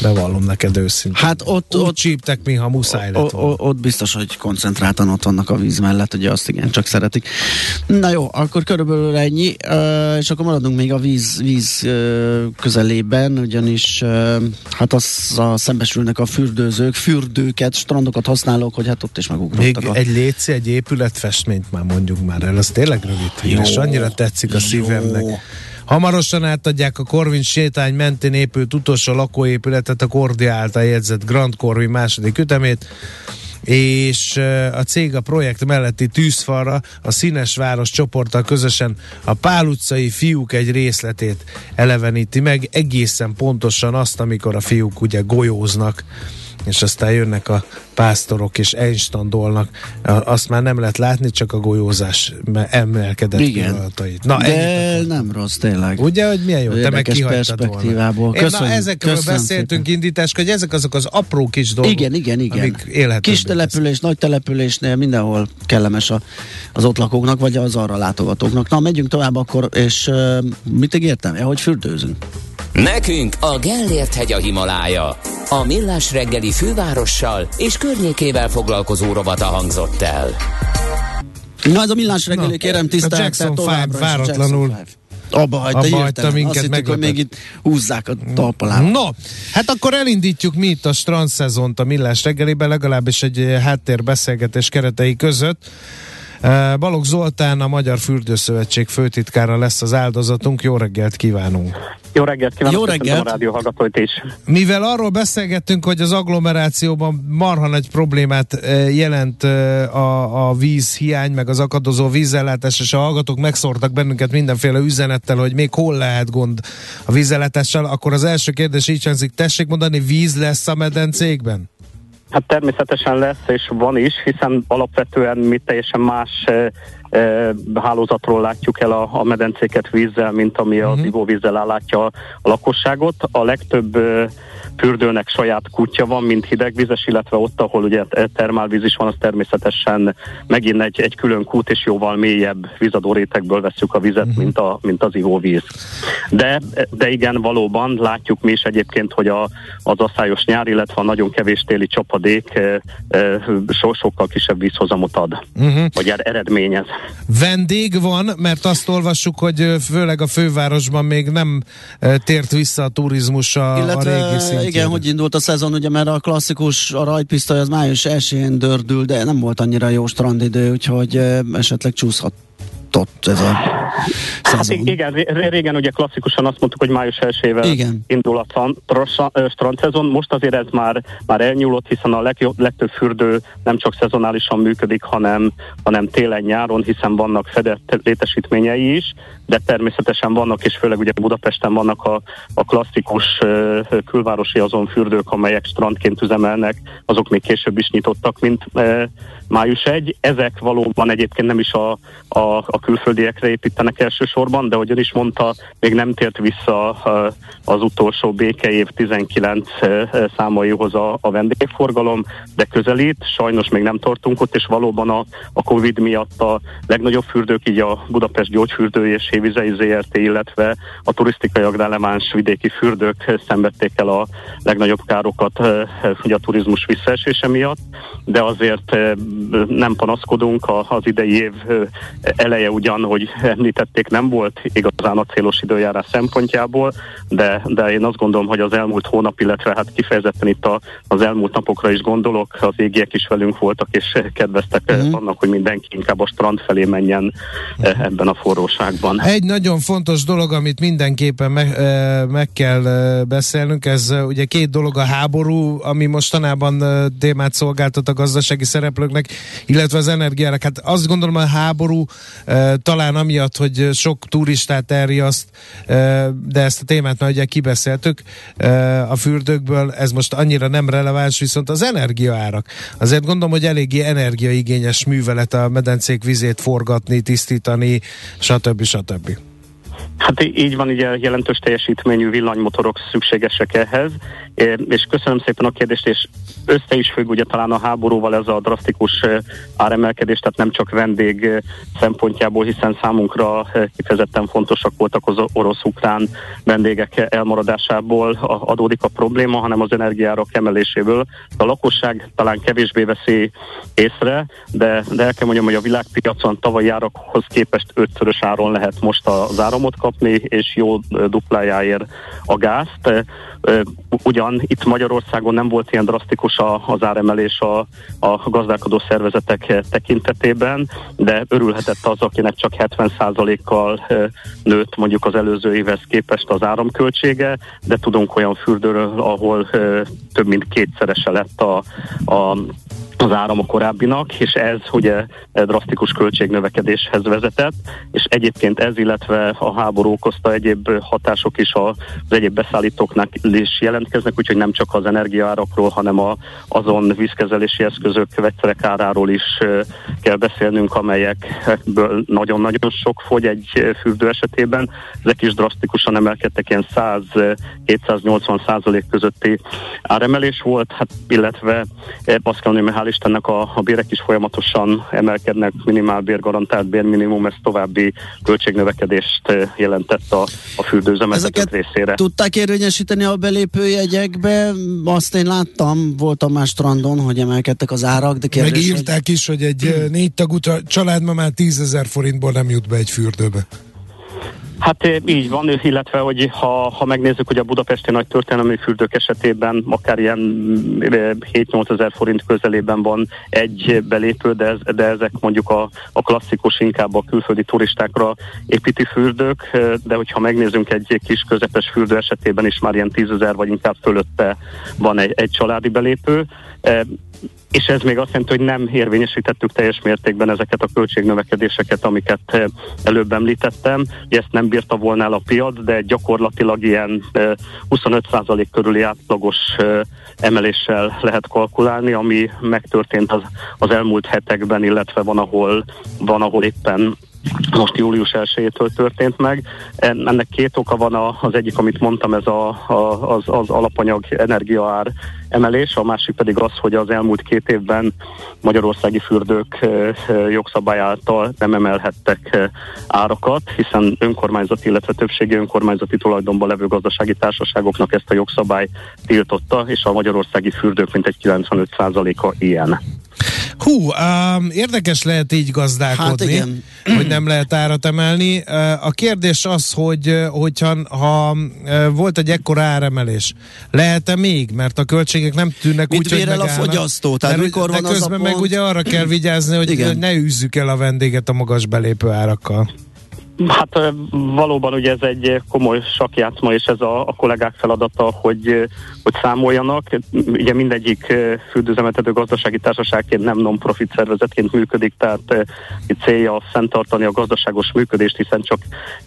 Bevallom neked őszintén. Hát ott, Úgy ott, csíptek, mintha muszáj lett volna. o, ott biztos, hogy koncentráltan ott vannak a víz mellett, ugye azt igen, csak szeretik. Na jó, akkor körülbelül ennyi, és akkor maradunk még a víz, víz közelében, ugyanis hát azzal szembesülnek a fürdőzők, fürdőket, strandokat használók, hogy hát ott is Még megugrottak. a... egy léci, egy épületfestményt már mondjuk már el, az tényleg rövid Jó. és annyira tetszik a szívemnek. Hamarosan átadják a Korvin sétány mentén épült utolsó lakóépületet, a Kordi által jegyzett Grand Corvin második ütemét, és a cég a projekt melletti tűzfalra a Színes Város csoporttal közösen a Pál utcai fiúk egy részletét eleveníti meg, egészen pontosan azt, amikor a fiúk ugye golyóznak, és aztán jönnek a pásztorok és einstandolnak, azt már nem lehet látni, csak a golyózás me- emelkedett Igen. pillanatait. Na, De nem rossz, tényleg. Ugye, hogy milyen jó, te meg Érdekes kihagytad volna. Én, na, ezekről beszéltünk indítás, hogy ezek azok az apró kis dolgok, Igen, igen, igen. amik Kis település, nagy településnél mindenhol kellemes a, az ott lakóknak, vagy az arra látogatóknak. Na, megyünk tovább akkor, és uh, mit ígértem? Ja, hogy fürdőzünk. Nekünk a Gellért hegy a Himalája. A Millás reggeli fővárossal és környékével foglalkozó rovata hangzott el. Na, ez a millás reggeli, Na, kérem tisztelt. Jackson tehát továbbra Five is a váratlanul Jackson Five. Abba hagyta, abba hagyta minket, Azt hittük, hogy még itt húzzák a talpalá. No, hát akkor elindítjuk mi itt a strand szezont a Millás reggeliben, legalábbis egy eh, háttérbeszélgetés keretei között. Balogh Zoltán, a Magyar Fürdőszövetség főtitkára lesz az áldozatunk. Jó reggelt kívánunk! Jó reggelt kívánok, Jó reggelt. a rádió hallgatóit is. Mivel arról beszélgettünk, hogy az agglomerációban marha nagy problémát jelent a, a víz hiány, meg az akadozó vízellátás, és a hallgatók megszórtak bennünket mindenféle üzenettel, hogy még hol lehet gond a vízellátással, akkor az első kérdés így hangzik, tessék mondani, víz lesz a medencékben? Hát természetesen lesz, és van is, hiszen alapvetően mi teljesen más e, e, hálózatról látjuk el a, a medencéket vízzel, mint ami uh-huh. az ivóvízzel ellátja a, a lakosságot. A legtöbb e, fürdőnek saját kutya van, mint hidegvizes, illetve ott, ahol ugye termálvíz is van, az természetesen megint egy, egy külön kút, és jóval mélyebb vizadó rétegből veszük a vizet, uh-huh. mint, a, mint az ivóvíz. De, de igen, valóban látjuk mi is egyébként, hogy a, az asszályos nyár, illetve a nagyon kevés téli csapadék e, e, so, sokkal kisebb vízhozamot ad, uh-huh. vagy er, eredményez. Vendég van, mert azt olvassuk, hogy főleg a fővárosban még nem tért vissza a turizmus a, illetve, a régi szintjére. Igen, hogy indult a szezon, ugye, mert a klasszikus, a rajtpisztoly az május 1 dördül, de nem volt annyira jó strandidő, úgyhogy esetleg csúszhat ott ez a Hát igen, régen ugye klasszikusan azt mondtuk, hogy május 1 indul a strandszezon, most azért ez már, már elnyúlott, hiszen a legjobb, legtöbb fürdő nem csak szezonálisan működik, hanem, hanem télen-nyáron, hiszen vannak fedett létesítményei is, de természetesen vannak, és főleg ugye Budapesten vannak a, a klasszikus külvárosi azon fürdők, amelyek strandként üzemelnek, azok még később is nyitottak, mint május 1. Ezek valóban egyébként nem is a, a, a külföldiekre építenek elsősorban, de ahogy is mondta, még nem tért vissza az utolsó békeév 19 számaihoz a, a vendégforgalom, de közelít, sajnos még nem tartunk ott, és valóban a, a Covid miatt a legnagyobb fürdők, így a Budapest gyógyfürdő és Hévizei ZRT, illetve a turisztikai agrelemáns vidéki fürdők szenvedték el a legnagyobb károkat ugye a turizmus visszaesése miatt, de azért nem panaszkodunk, az idei év eleje ugyan, hogy említették, nem volt igazán a célos időjárás szempontjából, de, de én azt gondolom, hogy az elmúlt hónap, illetve hát kifejezetten itt a, az elmúlt napokra is gondolok, az égiek is velünk voltak, és kedveztek mm. annak, hogy mindenki inkább a strand felé menjen ebben a forróságban. Egy nagyon fontos dolog, amit mindenképpen meg, meg kell beszélnünk, ez ugye két dolog a háború, ami mostanában témát szolgáltat a gazdasági szereplőknek, illetve az energiára. Hát azt gondolom a háború talán amiatt, hogy sok turistát elriaszt, de ezt a témát már ugye kibeszéltük a fürdőkből, ez most annyira nem releváns, viszont az energiaárak. Azért gondolom, hogy eléggé energiaigényes művelet a medencék vizét forgatni, tisztítani, stb. stb. Hát így van, ugye jelentős teljesítményű villanymotorok szükségesek ehhez, és köszönöm szépen a kérdést, és össze is függ ugye talán a háborúval ez a drasztikus áremelkedés, tehát nem csak vendég szempontjából, hiszen számunkra kifejezetten fontosak voltak az orosz-ukrán vendégek elmaradásából adódik a probléma, hanem az energiárak emeléséből. A lakosság talán kevésbé veszi észre, de, de el kell mondjam, hogy a világpiacon tavalyi árakhoz képest ötszörös áron lehet most az áramot kapni, és jó duplájáért a gázt. Ugyan itt Magyarországon nem volt ilyen drasztikus az áremelés a, a gazdálkodó szervezetek tekintetében, de örülhetett az, akinek csak 70%-kal nőtt mondjuk az előző évhez képest az áramköltsége, de tudunk olyan fürdőről, ahol több mint kétszerese lett a, a az áram a korábbinak, és ez ugye drasztikus költségnövekedéshez vezetett, és egyébként ez, illetve a háború okozta egyéb hatások is az egyéb beszállítóknak is jelentkeznek, úgyhogy nem csak az energiaárakról, hanem a, azon vízkezelési eszközök, vegyszerek áráról is kell beszélnünk, amelyekből nagyon-nagyon sok fogy egy fürdő esetében. Ezek is drasztikusan emelkedtek, ilyen 100-280 százalék közötti áremelés volt, hát, illetve azt kell mondani, hál' Istennek a, a bérek is folyamatosan emelkednek, minimálbér, garantált bérminimum, ez további költségnövekedést jelentett a, a fürdőzemezetek részére. Tudták érvényesíteni a belépőjegyekbe? Azt én láttam, voltam más strandon, hogy emelkedtek az árak, de kérdés, Megírták hogy... is, hogy egy négy tagú család ma már 10 ezer forintból nem jut be egy fürdőbe. Hát így van, illetve hogy ha, ha megnézzük, hogy a budapesti nagy történelmi fürdők esetében akár ilyen 7-8 eh, ezer forint közelében van egy belépő, de, ez, de ezek mondjuk a, a klasszikus, inkább a külföldi turistákra építi fürdők, de hogyha megnézzünk egy kis közepes fürdő esetében is már ilyen 10 ezer vagy inkább fölötte van egy, egy családi belépő és ez még azt jelenti, hogy nem érvényesítettük teljes mértékben ezeket a költségnövekedéseket, amiket eh, előbb említettem. Ezt nem bírta volna el a piac, de gyakorlatilag ilyen 25% körüli átlagos emeléssel lehet kalkulálni, ami megtörtént az, az elmúlt hetekben, illetve van, ahol, van, ahol éppen most július 1-től történt meg. Ennek két oka van, az egyik, amit mondtam, ez a, a, az, az alapanyag energiaár emelés, a másik pedig az, hogy az elmúlt két évben magyarországi fürdők jogszabály által nem emelhettek árakat, hiszen önkormányzati, illetve többségi önkormányzati tulajdonban levő gazdasági társaságoknak ezt a jogszabály tiltotta, és a magyarországi fürdők mintegy 95%-a ilyen. Hú, um, érdekes lehet így gazdálkodni, hát igen. hogy nem lehet árat emelni. A kérdés az, hogy hogyha ha volt egy ekkora áremelés, lehet-e még? Mert a költségek nem tűnnek Mit úgy, hogy el a fogyasztó? Tehát de, mikor de van közben az a meg ugye arra kell vigyázni, hogy, hogy ne üzzük el a vendéget a magas belépő árakkal. Hát valóban ugye ez egy komoly sakjátszma, és ez a, a kollégák feladata, hogy, hogy számoljanak. Ugye mindegyik fürdőzemetető gazdasági társaságként nem non-profit szervezetként működik, tehát itt célja fenntartani a gazdaságos működést, hiszen csak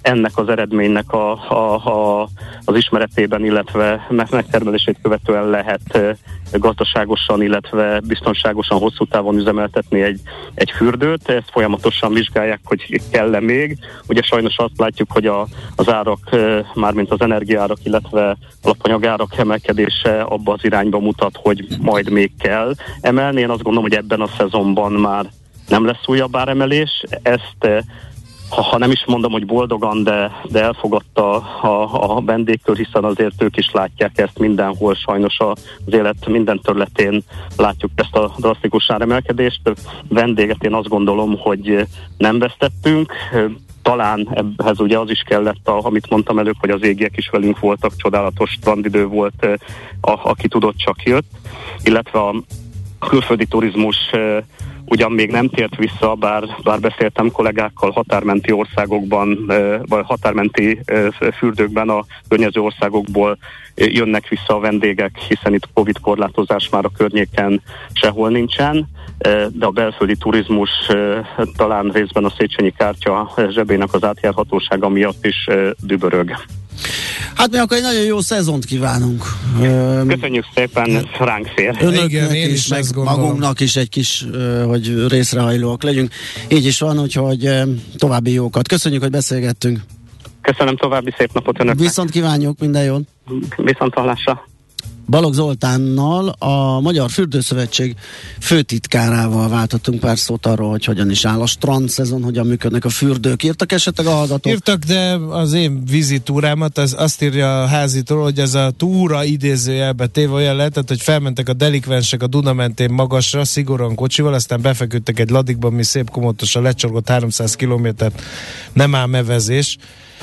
ennek az eredménynek a, a, a, az ismeretében, illetve megtermelését követően lehet gazdaságosan, illetve biztonságosan hosszú távon üzemeltetni egy, egy fürdőt. Ezt folyamatosan vizsgálják, hogy kell-e még. Ugye sajnos azt látjuk, hogy a, az árak, mármint az energiárak, illetve alapanyagárak emelkedése abba az irányba mutat, hogy majd még kell emelni. Én azt gondolom, hogy ebben a szezonban már nem lesz újabb áremelés. Ezt ha, nem is mondom, hogy boldogan, de, de elfogadta a, a vendégkör, hiszen azért ők is látják ezt mindenhol, sajnos az élet minden területén látjuk ezt a drasztikus áremelkedést. Vendéget én azt gondolom, hogy nem vesztettünk, talán ebhez ugye az is kellett, a, amit mondtam előbb, hogy az égiek is velünk voltak, csodálatos strandidő volt, aki tudott, csak jött, illetve a külföldi turizmus ugyan még nem tért vissza, bár, bár beszéltem kollégákkal határmenti országokban, vagy határmenti fürdőkben a környező országokból jönnek vissza a vendégek, hiszen itt Covid korlátozás már a környéken sehol nincsen, de a belföldi turizmus talán részben a Széchenyi kártya zsebének az átjárhatósága miatt is dübörög. Hát mi akkor egy nagyon jó szezont kívánunk. Köszönjük szépen, ránk fér. Önöknek Igen, is, is meg magunknak is egy kis, hogy részrehajlóak legyünk. Így is van, úgyhogy további jókat. Köszönjük, hogy beszélgettünk. Köszönöm további szép napot önöknek. Viszont kívánjuk, minden jót. Viszont hallásra. Balog Zoltánnal, a Magyar Fürdőszövetség főtitkárával váltottunk pár szót arról, hogy hogyan is áll a strand szezon, hogyan működnek a fürdők. Írtak esetleg a hallgatók? Írtak, de az én vizitúrámat az azt írja a házitól, hogy ez a túra idézőjelbe téve olyan lehetett, hogy felmentek a delikvensek a Duna mentén magasra, szigorúan kocsival, aztán befeküdtek egy ladikban, mi szép komotosan lecsorgott 300 kilométert, nem ám mevezés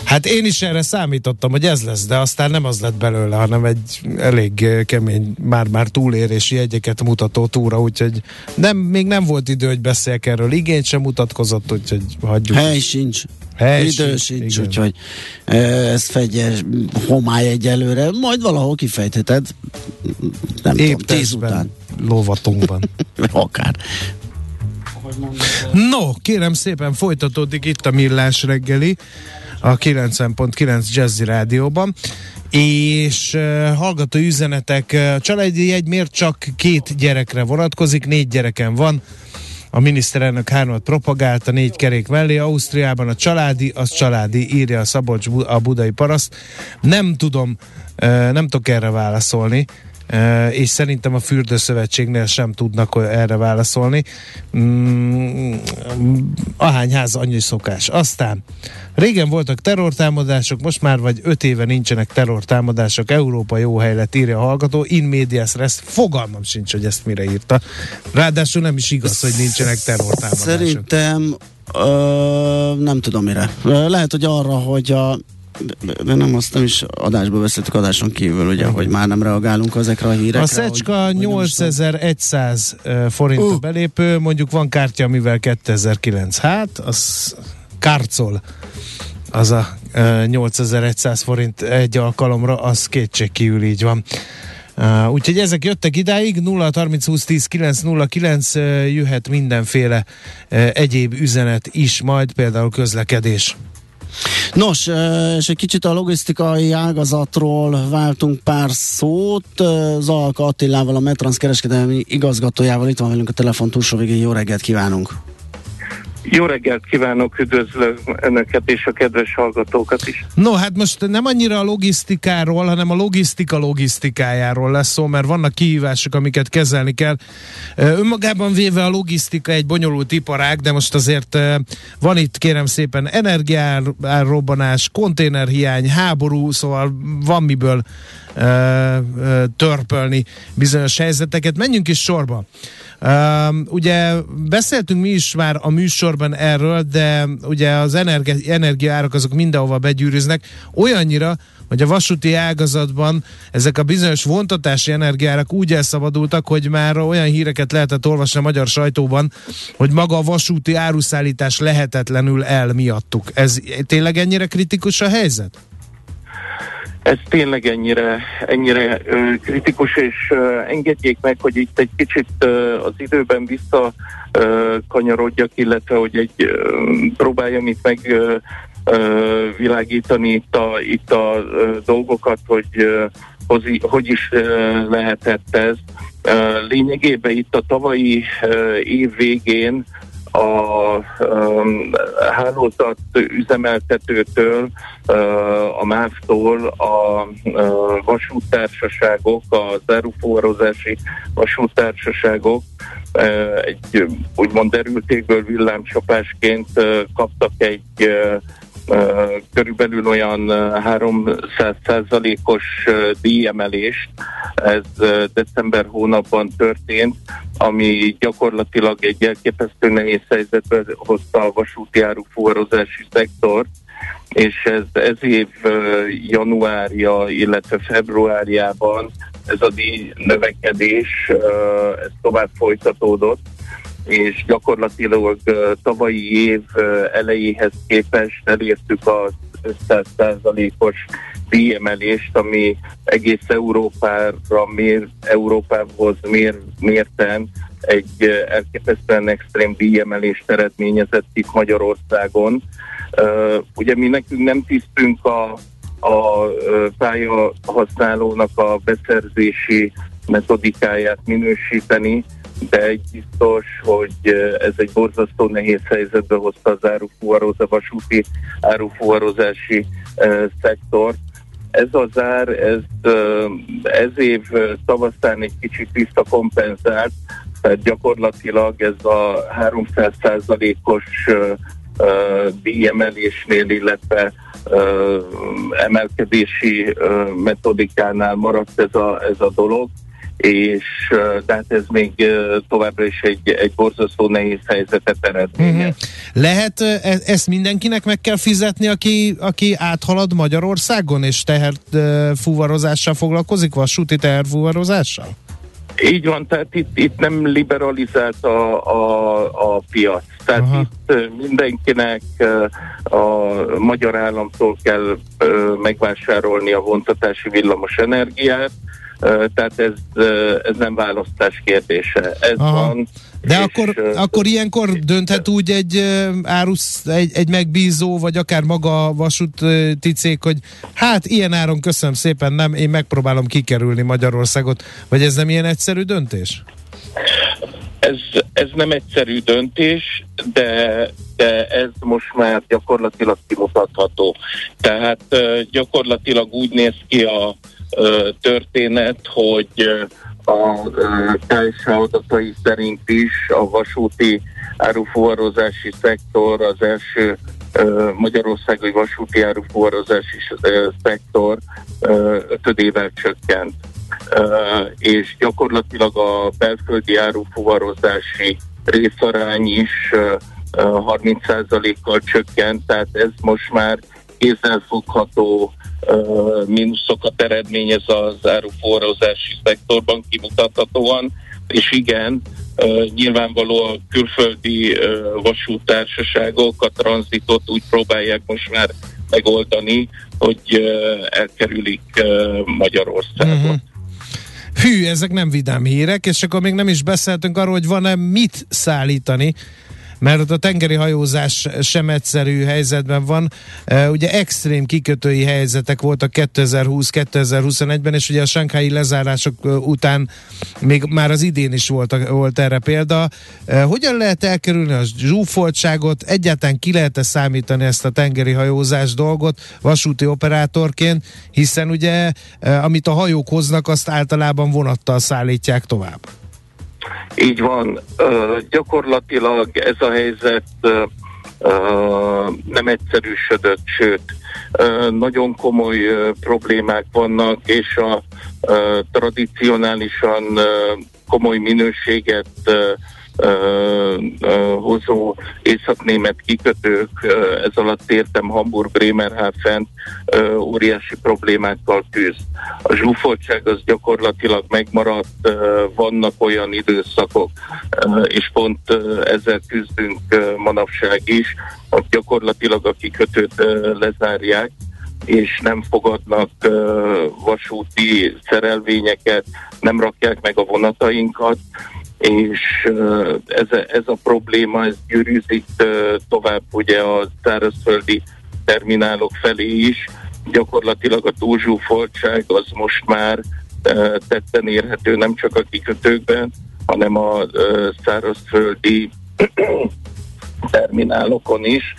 Hát én is erre számítottam, hogy ez lesz, de aztán nem az lett belőle, hanem egy elég kemény, már-már túlérési jegyeket mutató túra, úgyhogy nem, még nem volt idő, hogy beszéljek erről. Igényt sem mutatkozott, úgyhogy hagyjuk. Hely sincs. Hely idő sincs, sincs úgyhogy ezt fedje homály egyelőre, majd valahol kifejtheted. Nem Épp tudom, tíz után. Lovatunkban. <laughs> Akár. No, kérem szépen folytatódik itt a millás reggeli a 90.9 Jazzy Rádióban. És uh, hallgató üzenetek, a családi jegy miért csak két gyerekre vonatkozik, négy gyereken van, a miniszterelnök hármat propagálta négy kerék mellé, Ausztriában a családi, az családi, írja a Szabolcs a budai paraszt. Nem tudom, nem tudok erre válaszolni és szerintem a fürdőszövetségnél sem tudnak erre válaszolni. Mm, ahány ház, annyi szokás. Aztán régen voltak terrortámadások, most már vagy öt éve nincsenek terrortámadások. Európa jó hely lett, írja a hallgató. In medias res, fogalmam sincs, hogy ezt mire írta. Ráadásul nem is igaz, hogy nincsenek terrortámadások. Szerintem Ö, nem tudom mire. Lehet, hogy arra, hogy a de nem azt nem is adásba beszéltük adáson kívül, ugye, hogy már nem reagálunk ezekre a hírekre. A Szecska hogy, 8100 forint uh. belépő, mondjuk van kártya, amivel 2009. Hát, az kárcol az a 8100 forint egy alkalomra, az kétségkívül így van. Uh, úgyhogy ezek jöttek idáig, 0 30 20 10 9 0 9 uh, jöhet mindenféle uh, egyéb üzenet is, majd például közlekedés. Nos, és egy kicsit a logisztikai ágazatról váltunk pár szót. Zalka Attilával, a Metrans kereskedelmi igazgatójával itt van velünk a telefon túlsó végén. Jó reggelt kívánunk! Jó reggelt kívánok, üdvözlök Önöket és a kedves hallgatókat is. No, hát most nem annyira a logisztikáról, hanem a logisztika logisztikájáról lesz szó, mert vannak kihívások, amiket kezelni kell. Önmagában véve a logisztika egy bonyolult iparág, de most azért van itt kérem szépen energiárrobbanás, konténerhiány, háború, szóval van miből törpölni bizonyos helyzeteket. Menjünk is sorba. Ugye beszéltünk mi is már a műsorban erről, de ugye az energi- energiaárak azok mindenhova begyűrűznek, olyannyira, hogy a vasúti ágazatban ezek a bizonyos vontatási energiárak úgy elszabadultak, hogy már olyan híreket lehetett olvasni a magyar sajtóban, hogy maga a vasúti áruszállítás lehetetlenül el miattuk. Ez tényleg ennyire kritikus a helyzet? Ez tényleg ennyire, ennyire ö, kritikus, és ö, engedjék meg, hogy itt egy kicsit ö, az időben vissza ö, kanyarodjak, illetve hogy egy ö, próbáljam itt meg ö, ö, világítani itt a, itt a ö, dolgokat, hogy ö, hogy, hogy is ö, lehetett ez. Ö, lényegében itt a tavalyi ö, év végén a um, hálózat üzemeltetőtől, uh, a MÁV-tól a uh, vasúttársaságok, az árufuvarozási vasúttársaságok uh, egy úgymond derültékből villámcsapásként uh, kaptak egy uh, körülbelül olyan 300 százalékos díjemelést. Ez december hónapban történt, ami gyakorlatilag egy elképesztő nehéz helyzetbe hozta a vasúti árufuvarozási szektort, és ez, ez év januárja, illetve februárjában ez a díj növekedés, ez tovább folytatódott, és gyakorlatilag tavalyi év elejéhez képest elértük az 500%-os díjemelést, ami egész Európára mér, Európához mér, mérten egy elképesztően extrém díjemelést eredményezett itt Magyarországon. Ugye mi nekünk nem tisztünk a, a pálya használónak a beszerzési metodikáját minősíteni, de egy biztos, hogy ez egy borzasztó nehéz helyzetbe hozta az árufuvarozó, vasúti árufuvarozási uh, szektor. Ez az ár, ez, ez év tavasztán egy kicsit visszakompenzált, tehát gyakorlatilag ez a 300 os uh, díjemelésnél, illetve emelkedési metodikánál maradt ez a, ez a dolog és tehát ez még továbbra is egy, egy borzasztó nehéz helyzetet eredményez. Uh-huh. Lehet e- ezt mindenkinek meg kell fizetni, aki, aki áthalad Magyarországon, és teherfuvarozással foglalkozik, vasúti teherfuvarozással? Így van, tehát itt, itt nem liberalizált a, a, a piac. Tehát Aha. itt mindenkinek a magyar államtól kell megvásárolni a vontatási villamos energiát, tehát ez, ez nem választás kérdése. Ez Aha. van. De és, akkor, uh, akkor ilyenkor dönthet úgy egy árusz, egy, egy megbízó, vagy akár maga a vasúti cég, hogy hát ilyen áron köszönöm szépen, nem, én megpróbálom kikerülni Magyarországot, vagy ez nem ilyen egyszerű döntés? Ez, ez nem egyszerű döntés, de, de ez most már gyakorlatilag kimutatható. Tehát gyakorlatilag úgy néz ki a, történet, hogy a KSH adatai szerint is a vasúti árufuvarozási szektor az első Magyarországi vasúti árufuvarozási szektor ötödével csökkent. És gyakorlatilag a belföldi árufuvarozási részarány is 30%-kal csökkent, tehát ez most már kézzelfogható mínuszokat eredményez az áruforrózási szektorban kimutathatóan, és igen, nyilvánvaló a külföldi vasútársaságok a tranzitot úgy próbálják most már megoldani, hogy elkerülik Magyarországot. Uh-huh. Hű, ezek nem vidám hírek, és akkor még nem is beszéltünk arról, hogy van-e mit szállítani mert a tengeri hajózás sem egyszerű helyzetben van. Ugye extrém kikötői helyzetek voltak 2020-2021-ben, és ugye a sankhái lezárások után még már az idén is volt, volt erre példa. Hogyan lehet elkerülni a zsúfoltságot? Egyáltalán ki lehet-e számítani ezt a tengeri hajózás dolgot vasúti operátorként, hiszen ugye amit a hajók hoznak, azt általában vonattal szállítják tovább. Így van. Gyakorlatilag ez a helyzet nem egyszerűsödött, sőt, nagyon komoly problémák vannak, és a tradicionálisan komoly minőséget uh, hozó észak-német kikötők, ez alatt értem Hamburg, Bremerhaven, óriási problémákkal küzd. A zsúfoltság az gyakorlatilag megmaradt, vannak olyan időszakok, és pont ezzel küzdünk manapság is, hogy gyakorlatilag a kikötőt lezárják, és nem fogadnak vasúti szerelvényeket, nem rakják meg a vonatainkat, és ez a, ez a probléma, ez gyűrűzik tovább ugye a szárazföldi terminálok felé is. Gyakorlatilag a túlzsúfoltság az most már tetten érhető nem csak a kikötőkben, hanem a szárazföldi <clears throat> terminálokon is,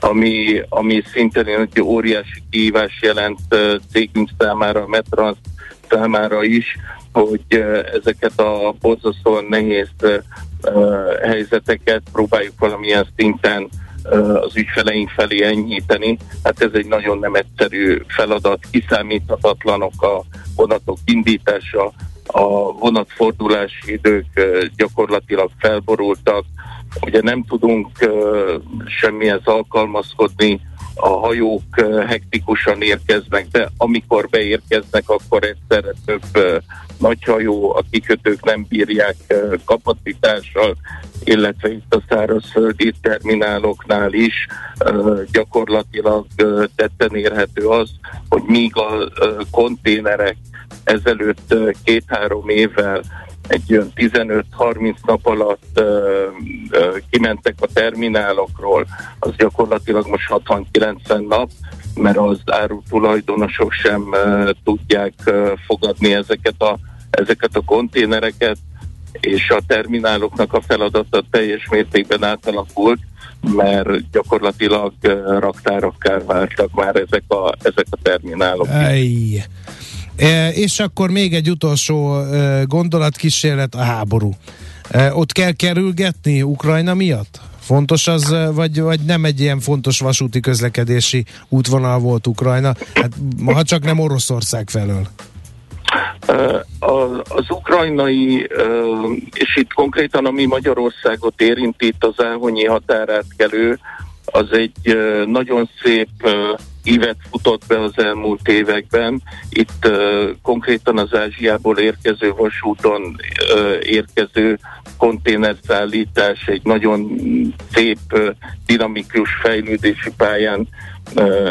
ami, ami szintén egy óriási kihívás jelent cégünk számára, a Metrans számára is, hogy ezeket a borzasztóan nehéz helyzeteket próbáljuk valamilyen szinten az ügyfeleink felé enyhíteni. Hát ez egy nagyon nem egyszerű feladat, kiszámíthatatlanok a vonatok indítása, a vonatfordulási idők gyakorlatilag felborultak, ugye nem tudunk semmihez alkalmazkodni, a hajók hektikusan érkeznek be, amikor beérkeznek, akkor egyszerre több nagy hajó, a kikötők nem bírják kapacitással, illetve itt a szárazföldi termináloknál is gyakorlatilag tetten érhető az, hogy míg a konténerek ezelőtt két-három évvel egy olyan 15-30 nap alatt ö, ö, kimentek a terminálokról, az gyakorlatilag most 60-90 nap, mert az áru tulajdonosok sem ö, tudják ö, fogadni ezeket a, ezeket a konténereket, és a termináloknak a feladata teljes mértékben átalakult, mert gyakorlatilag raktárokká vártak már ezek a, ezek a terminálok. Ej. E, és akkor még egy utolsó e, gondolatkísérlet, a háború. E, ott kell kerülgetni Ukrajna miatt? Fontos az, vagy, vagy nem egy ilyen fontos vasúti közlekedési útvonal volt Ukrajna? Hát, ha csak nem Oroszország felől. Az ukrajnai, és itt konkrétan ami Magyarországot érint, itt az Áhonyi határátkelő, az egy nagyon szép évet futott be az elmúlt években. Itt konkrétan az Ázsiából érkező vasúton érkező konténerszállítás egy nagyon szép, dinamikus fejlődési pályán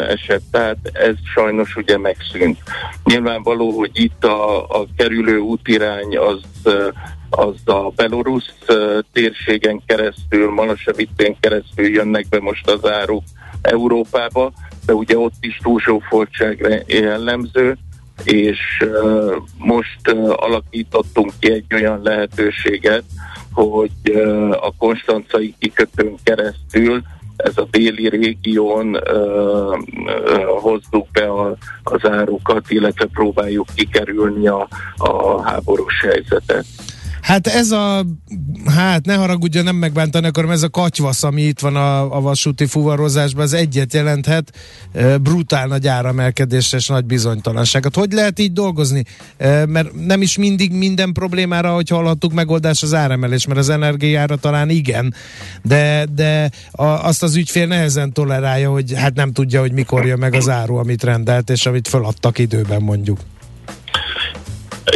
esett. Tehát ez sajnos ugye megszűnt. Nyilvánvaló, hogy itt a, a kerülő útirány az az a belorusz térségen keresztül, Malasevitén keresztül jönnek be most az áruk Európába, de ugye ott is túlzsófoltság jellemző, és most alakítottunk ki egy olyan lehetőséget, hogy a konstancai kikötőn keresztül ez a déli régión hozzuk be az árukat, illetve próbáljuk kikerülni a, a háborús helyzetet. Hát ez a, hát ne haragudja, nem megbántani akarom, ez a katyvasz, ami itt van a, a vasúti fuvarozásban, ez egyet jelenthet, e, brutál nagy áramelkedés és nagy bizonytalanságot. Hogy lehet így dolgozni? E, mert nem is mindig minden problémára, hogy hallhattuk, megoldás az áremelés, mert az energiára talán igen, de, de a, azt az ügyfél nehezen tolerálja, hogy hát nem tudja, hogy mikor jön meg az áru, amit rendelt, és amit föladtak időben mondjuk.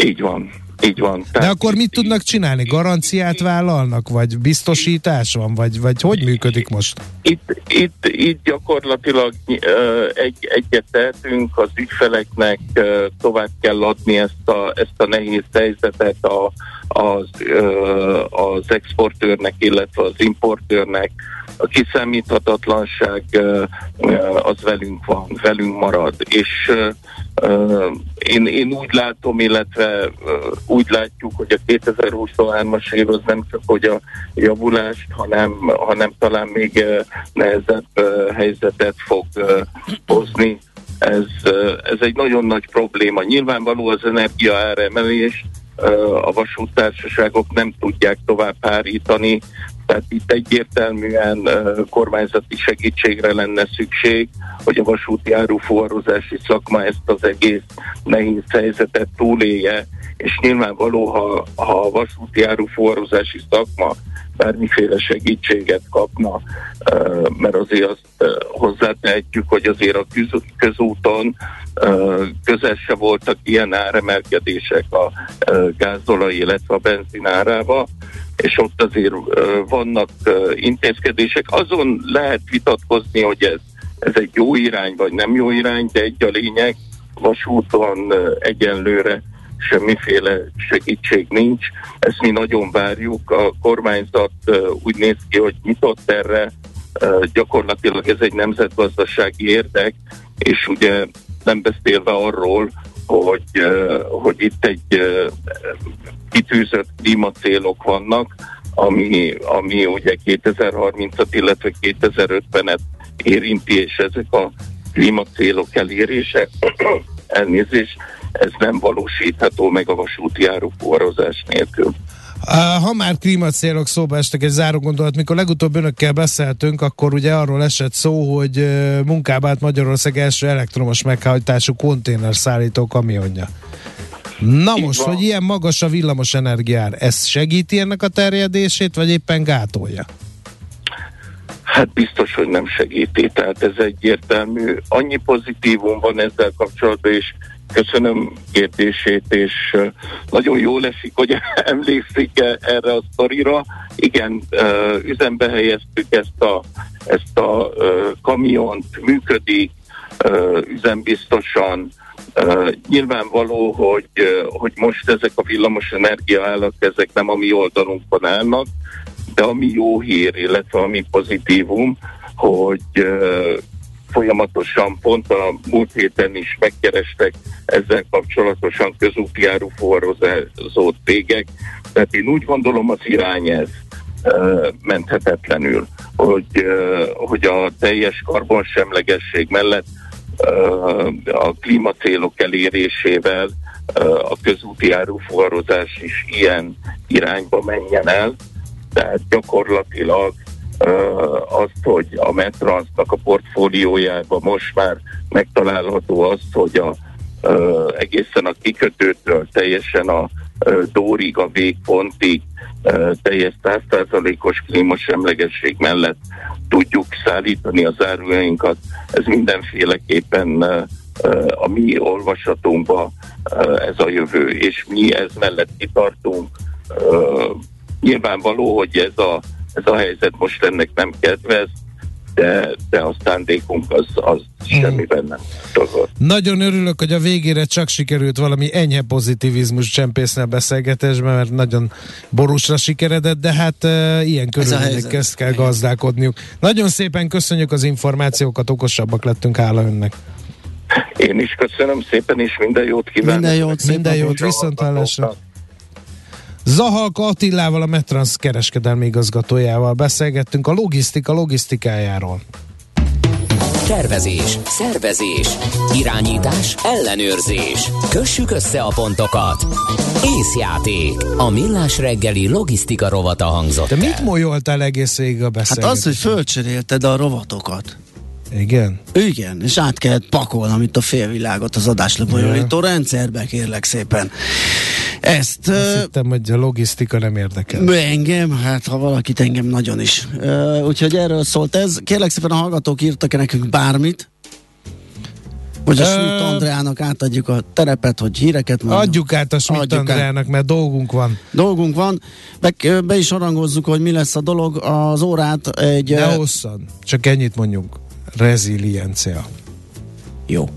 Így van. Így van. De akkor mit tudnak csinálni? Garanciát vállalnak? Vagy biztosítás van? Vagy, vagy hogy működik most? Itt, itt, itt gyakorlatilag egy, egyet tehetünk, az ügyfeleknek tovább kell adni ezt a, ezt a nehéz helyzetet a, az, az exportőrnek, illetve az importőrnek. A kiszámíthatatlanság az velünk van, velünk marad. És én, én úgy látom, illetve úgy látjuk, hogy a 2023-as év az nem csak hogy a javulást, hanem, hanem talán még nehezebb helyzetet fog hozni. Ez, ez egy nagyon nagy probléma. Nyilvánvaló az energia áremelés, a vasútársaságok nem tudják tovább hárítani, tehát itt egyértelműen kormányzati segítségre lenne szükség, hogy a vasúti árufuvarozási szakma ezt az egész nehéz helyzetet túlélje, és nyilvánvaló, ha, ha a vasúti árufuvarozási szakma bármiféle segítséget kapna, mert azért azt hozzátehetjük, hogy azért a közúton közel se voltak ilyen áremelkedések a gázolai, illetve a benzin árába, és ott azért vannak intézkedések. Azon lehet vitatkozni, hogy ez, ez egy jó irány, vagy nem jó irány, de egy a lényeg, vasúton egyenlőre semmiféle segítség nincs. Ezt mi nagyon várjuk. A kormányzat úgy néz ki, hogy nyitott erre, gyakorlatilag ez egy nemzetgazdasági érdek, és ugye nem beszélve arról, hogy, hogy itt egy kitűzött klímacélok vannak, ami, ami ugye 2030-at, illetve 2050-et érinti, és ezek a klímacélok elérése, <clears throat> elnézés, ez nem valósítható meg a vasúti áruforrozás nélkül. Ha már klímacélok szóba estek egy záró gondolat, mikor legutóbb önökkel beszéltünk, akkor ugye arról esett szó, hogy munkába állt Magyarország első elektromos meghajtású konténer szállító kamionja. Na Így most, van. hogy ilyen magas a villamos energiár, ez segíti ennek a terjedését, vagy éppen gátolja? Hát biztos, hogy nem segíti, tehát ez egyértelmű. Annyi pozitívum van ezzel kapcsolatban, és köszönöm kérdését, és nagyon jól esik, hogy <laughs> emlékszik erre a sztorira. Igen, üzembe helyeztük ezt a, ezt a kamiont, működik, üzembiztosan, nyilvánvaló, hogy, hogy most ezek a villamos energiaállak, ezek nem a mi oldalunkon állnak, de ami jó hír, illetve ami pozitívum, hogy folyamatosan pont a múlt héten is megkerestek ezzel kapcsolatosan közúti áruforrozó cégek. Tehát én úgy gondolom az irány ez menthetetlenül, hogy, hogy a teljes karbonsemlegesség mellett a klímacélok elérésével a közúti áruforrozás is ilyen irányba menjen el. Tehát gyakorlatilag azt, hogy a Metransznak a portfóliójában most már megtalálható az, hogy a, egészen a kikötőtől teljesen a Dórig, a végpontig teljes 100%-os klímasemlegesség mellett tudjuk szállítani az árujainkat. Ez mindenféleképpen a mi olvasatunkban ez a jövő, és mi ez mellett kitartunk. Nyilvánvaló, hogy ez a, ez a helyzet most ennek nem kedvez, de, de a szándékunk az, az hmm. semmiben nem tagad. Nagyon örülök, hogy a végére csak sikerült valami enyhe pozitivizmus csempészni a beszélgetésben, mert nagyon borúsra sikeredett, de hát e, ilyen körülményekkel kell Igen. gazdálkodniuk. Nagyon szépen köszönjük az információkat, okosabbak lettünk, hála önnek. Én is köszönöm szépen, és minden jót kívánok. Minden jót, minden jót, viszont hallásra. Zahalka Attilával, a Metrans kereskedelmi igazgatójával beszélgettünk a logisztika logisztikájáról. Tervezés, szervezés, irányítás, ellenőrzés. Kössük össze a pontokat. Észjáték. A millás reggeli logisztika rovata hangzott De mit molyoltál egész végig a beszélgetés? Hát az, hogy fölcserélted a rovatokat. Igen? Igen, és át kellett pakolnom itt a félvilágot az adáslebonyolító rendszerbe, kérlek szépen. Ezt... Azt uh, hittem, hogy a logisztika nem érdekel. Engem, hát ha valakit engem nagyon is. Uh, úgyhogy erről szólt ez. Kérlek szépen a hallgatók írtak-e nekünk bármit? Vagy a Schmidt Andreának átadjuk a terepet, hogy híreket mondjuk. Adjuk át a Schmidt Andreának, mert dolgunk van. Dolgunk van. Be, be is harangozzuk, hogy mi lesz a dolog. Az órát egy... Ne hosszan, csak ennyit mondjuk. Reziliencia. Jó.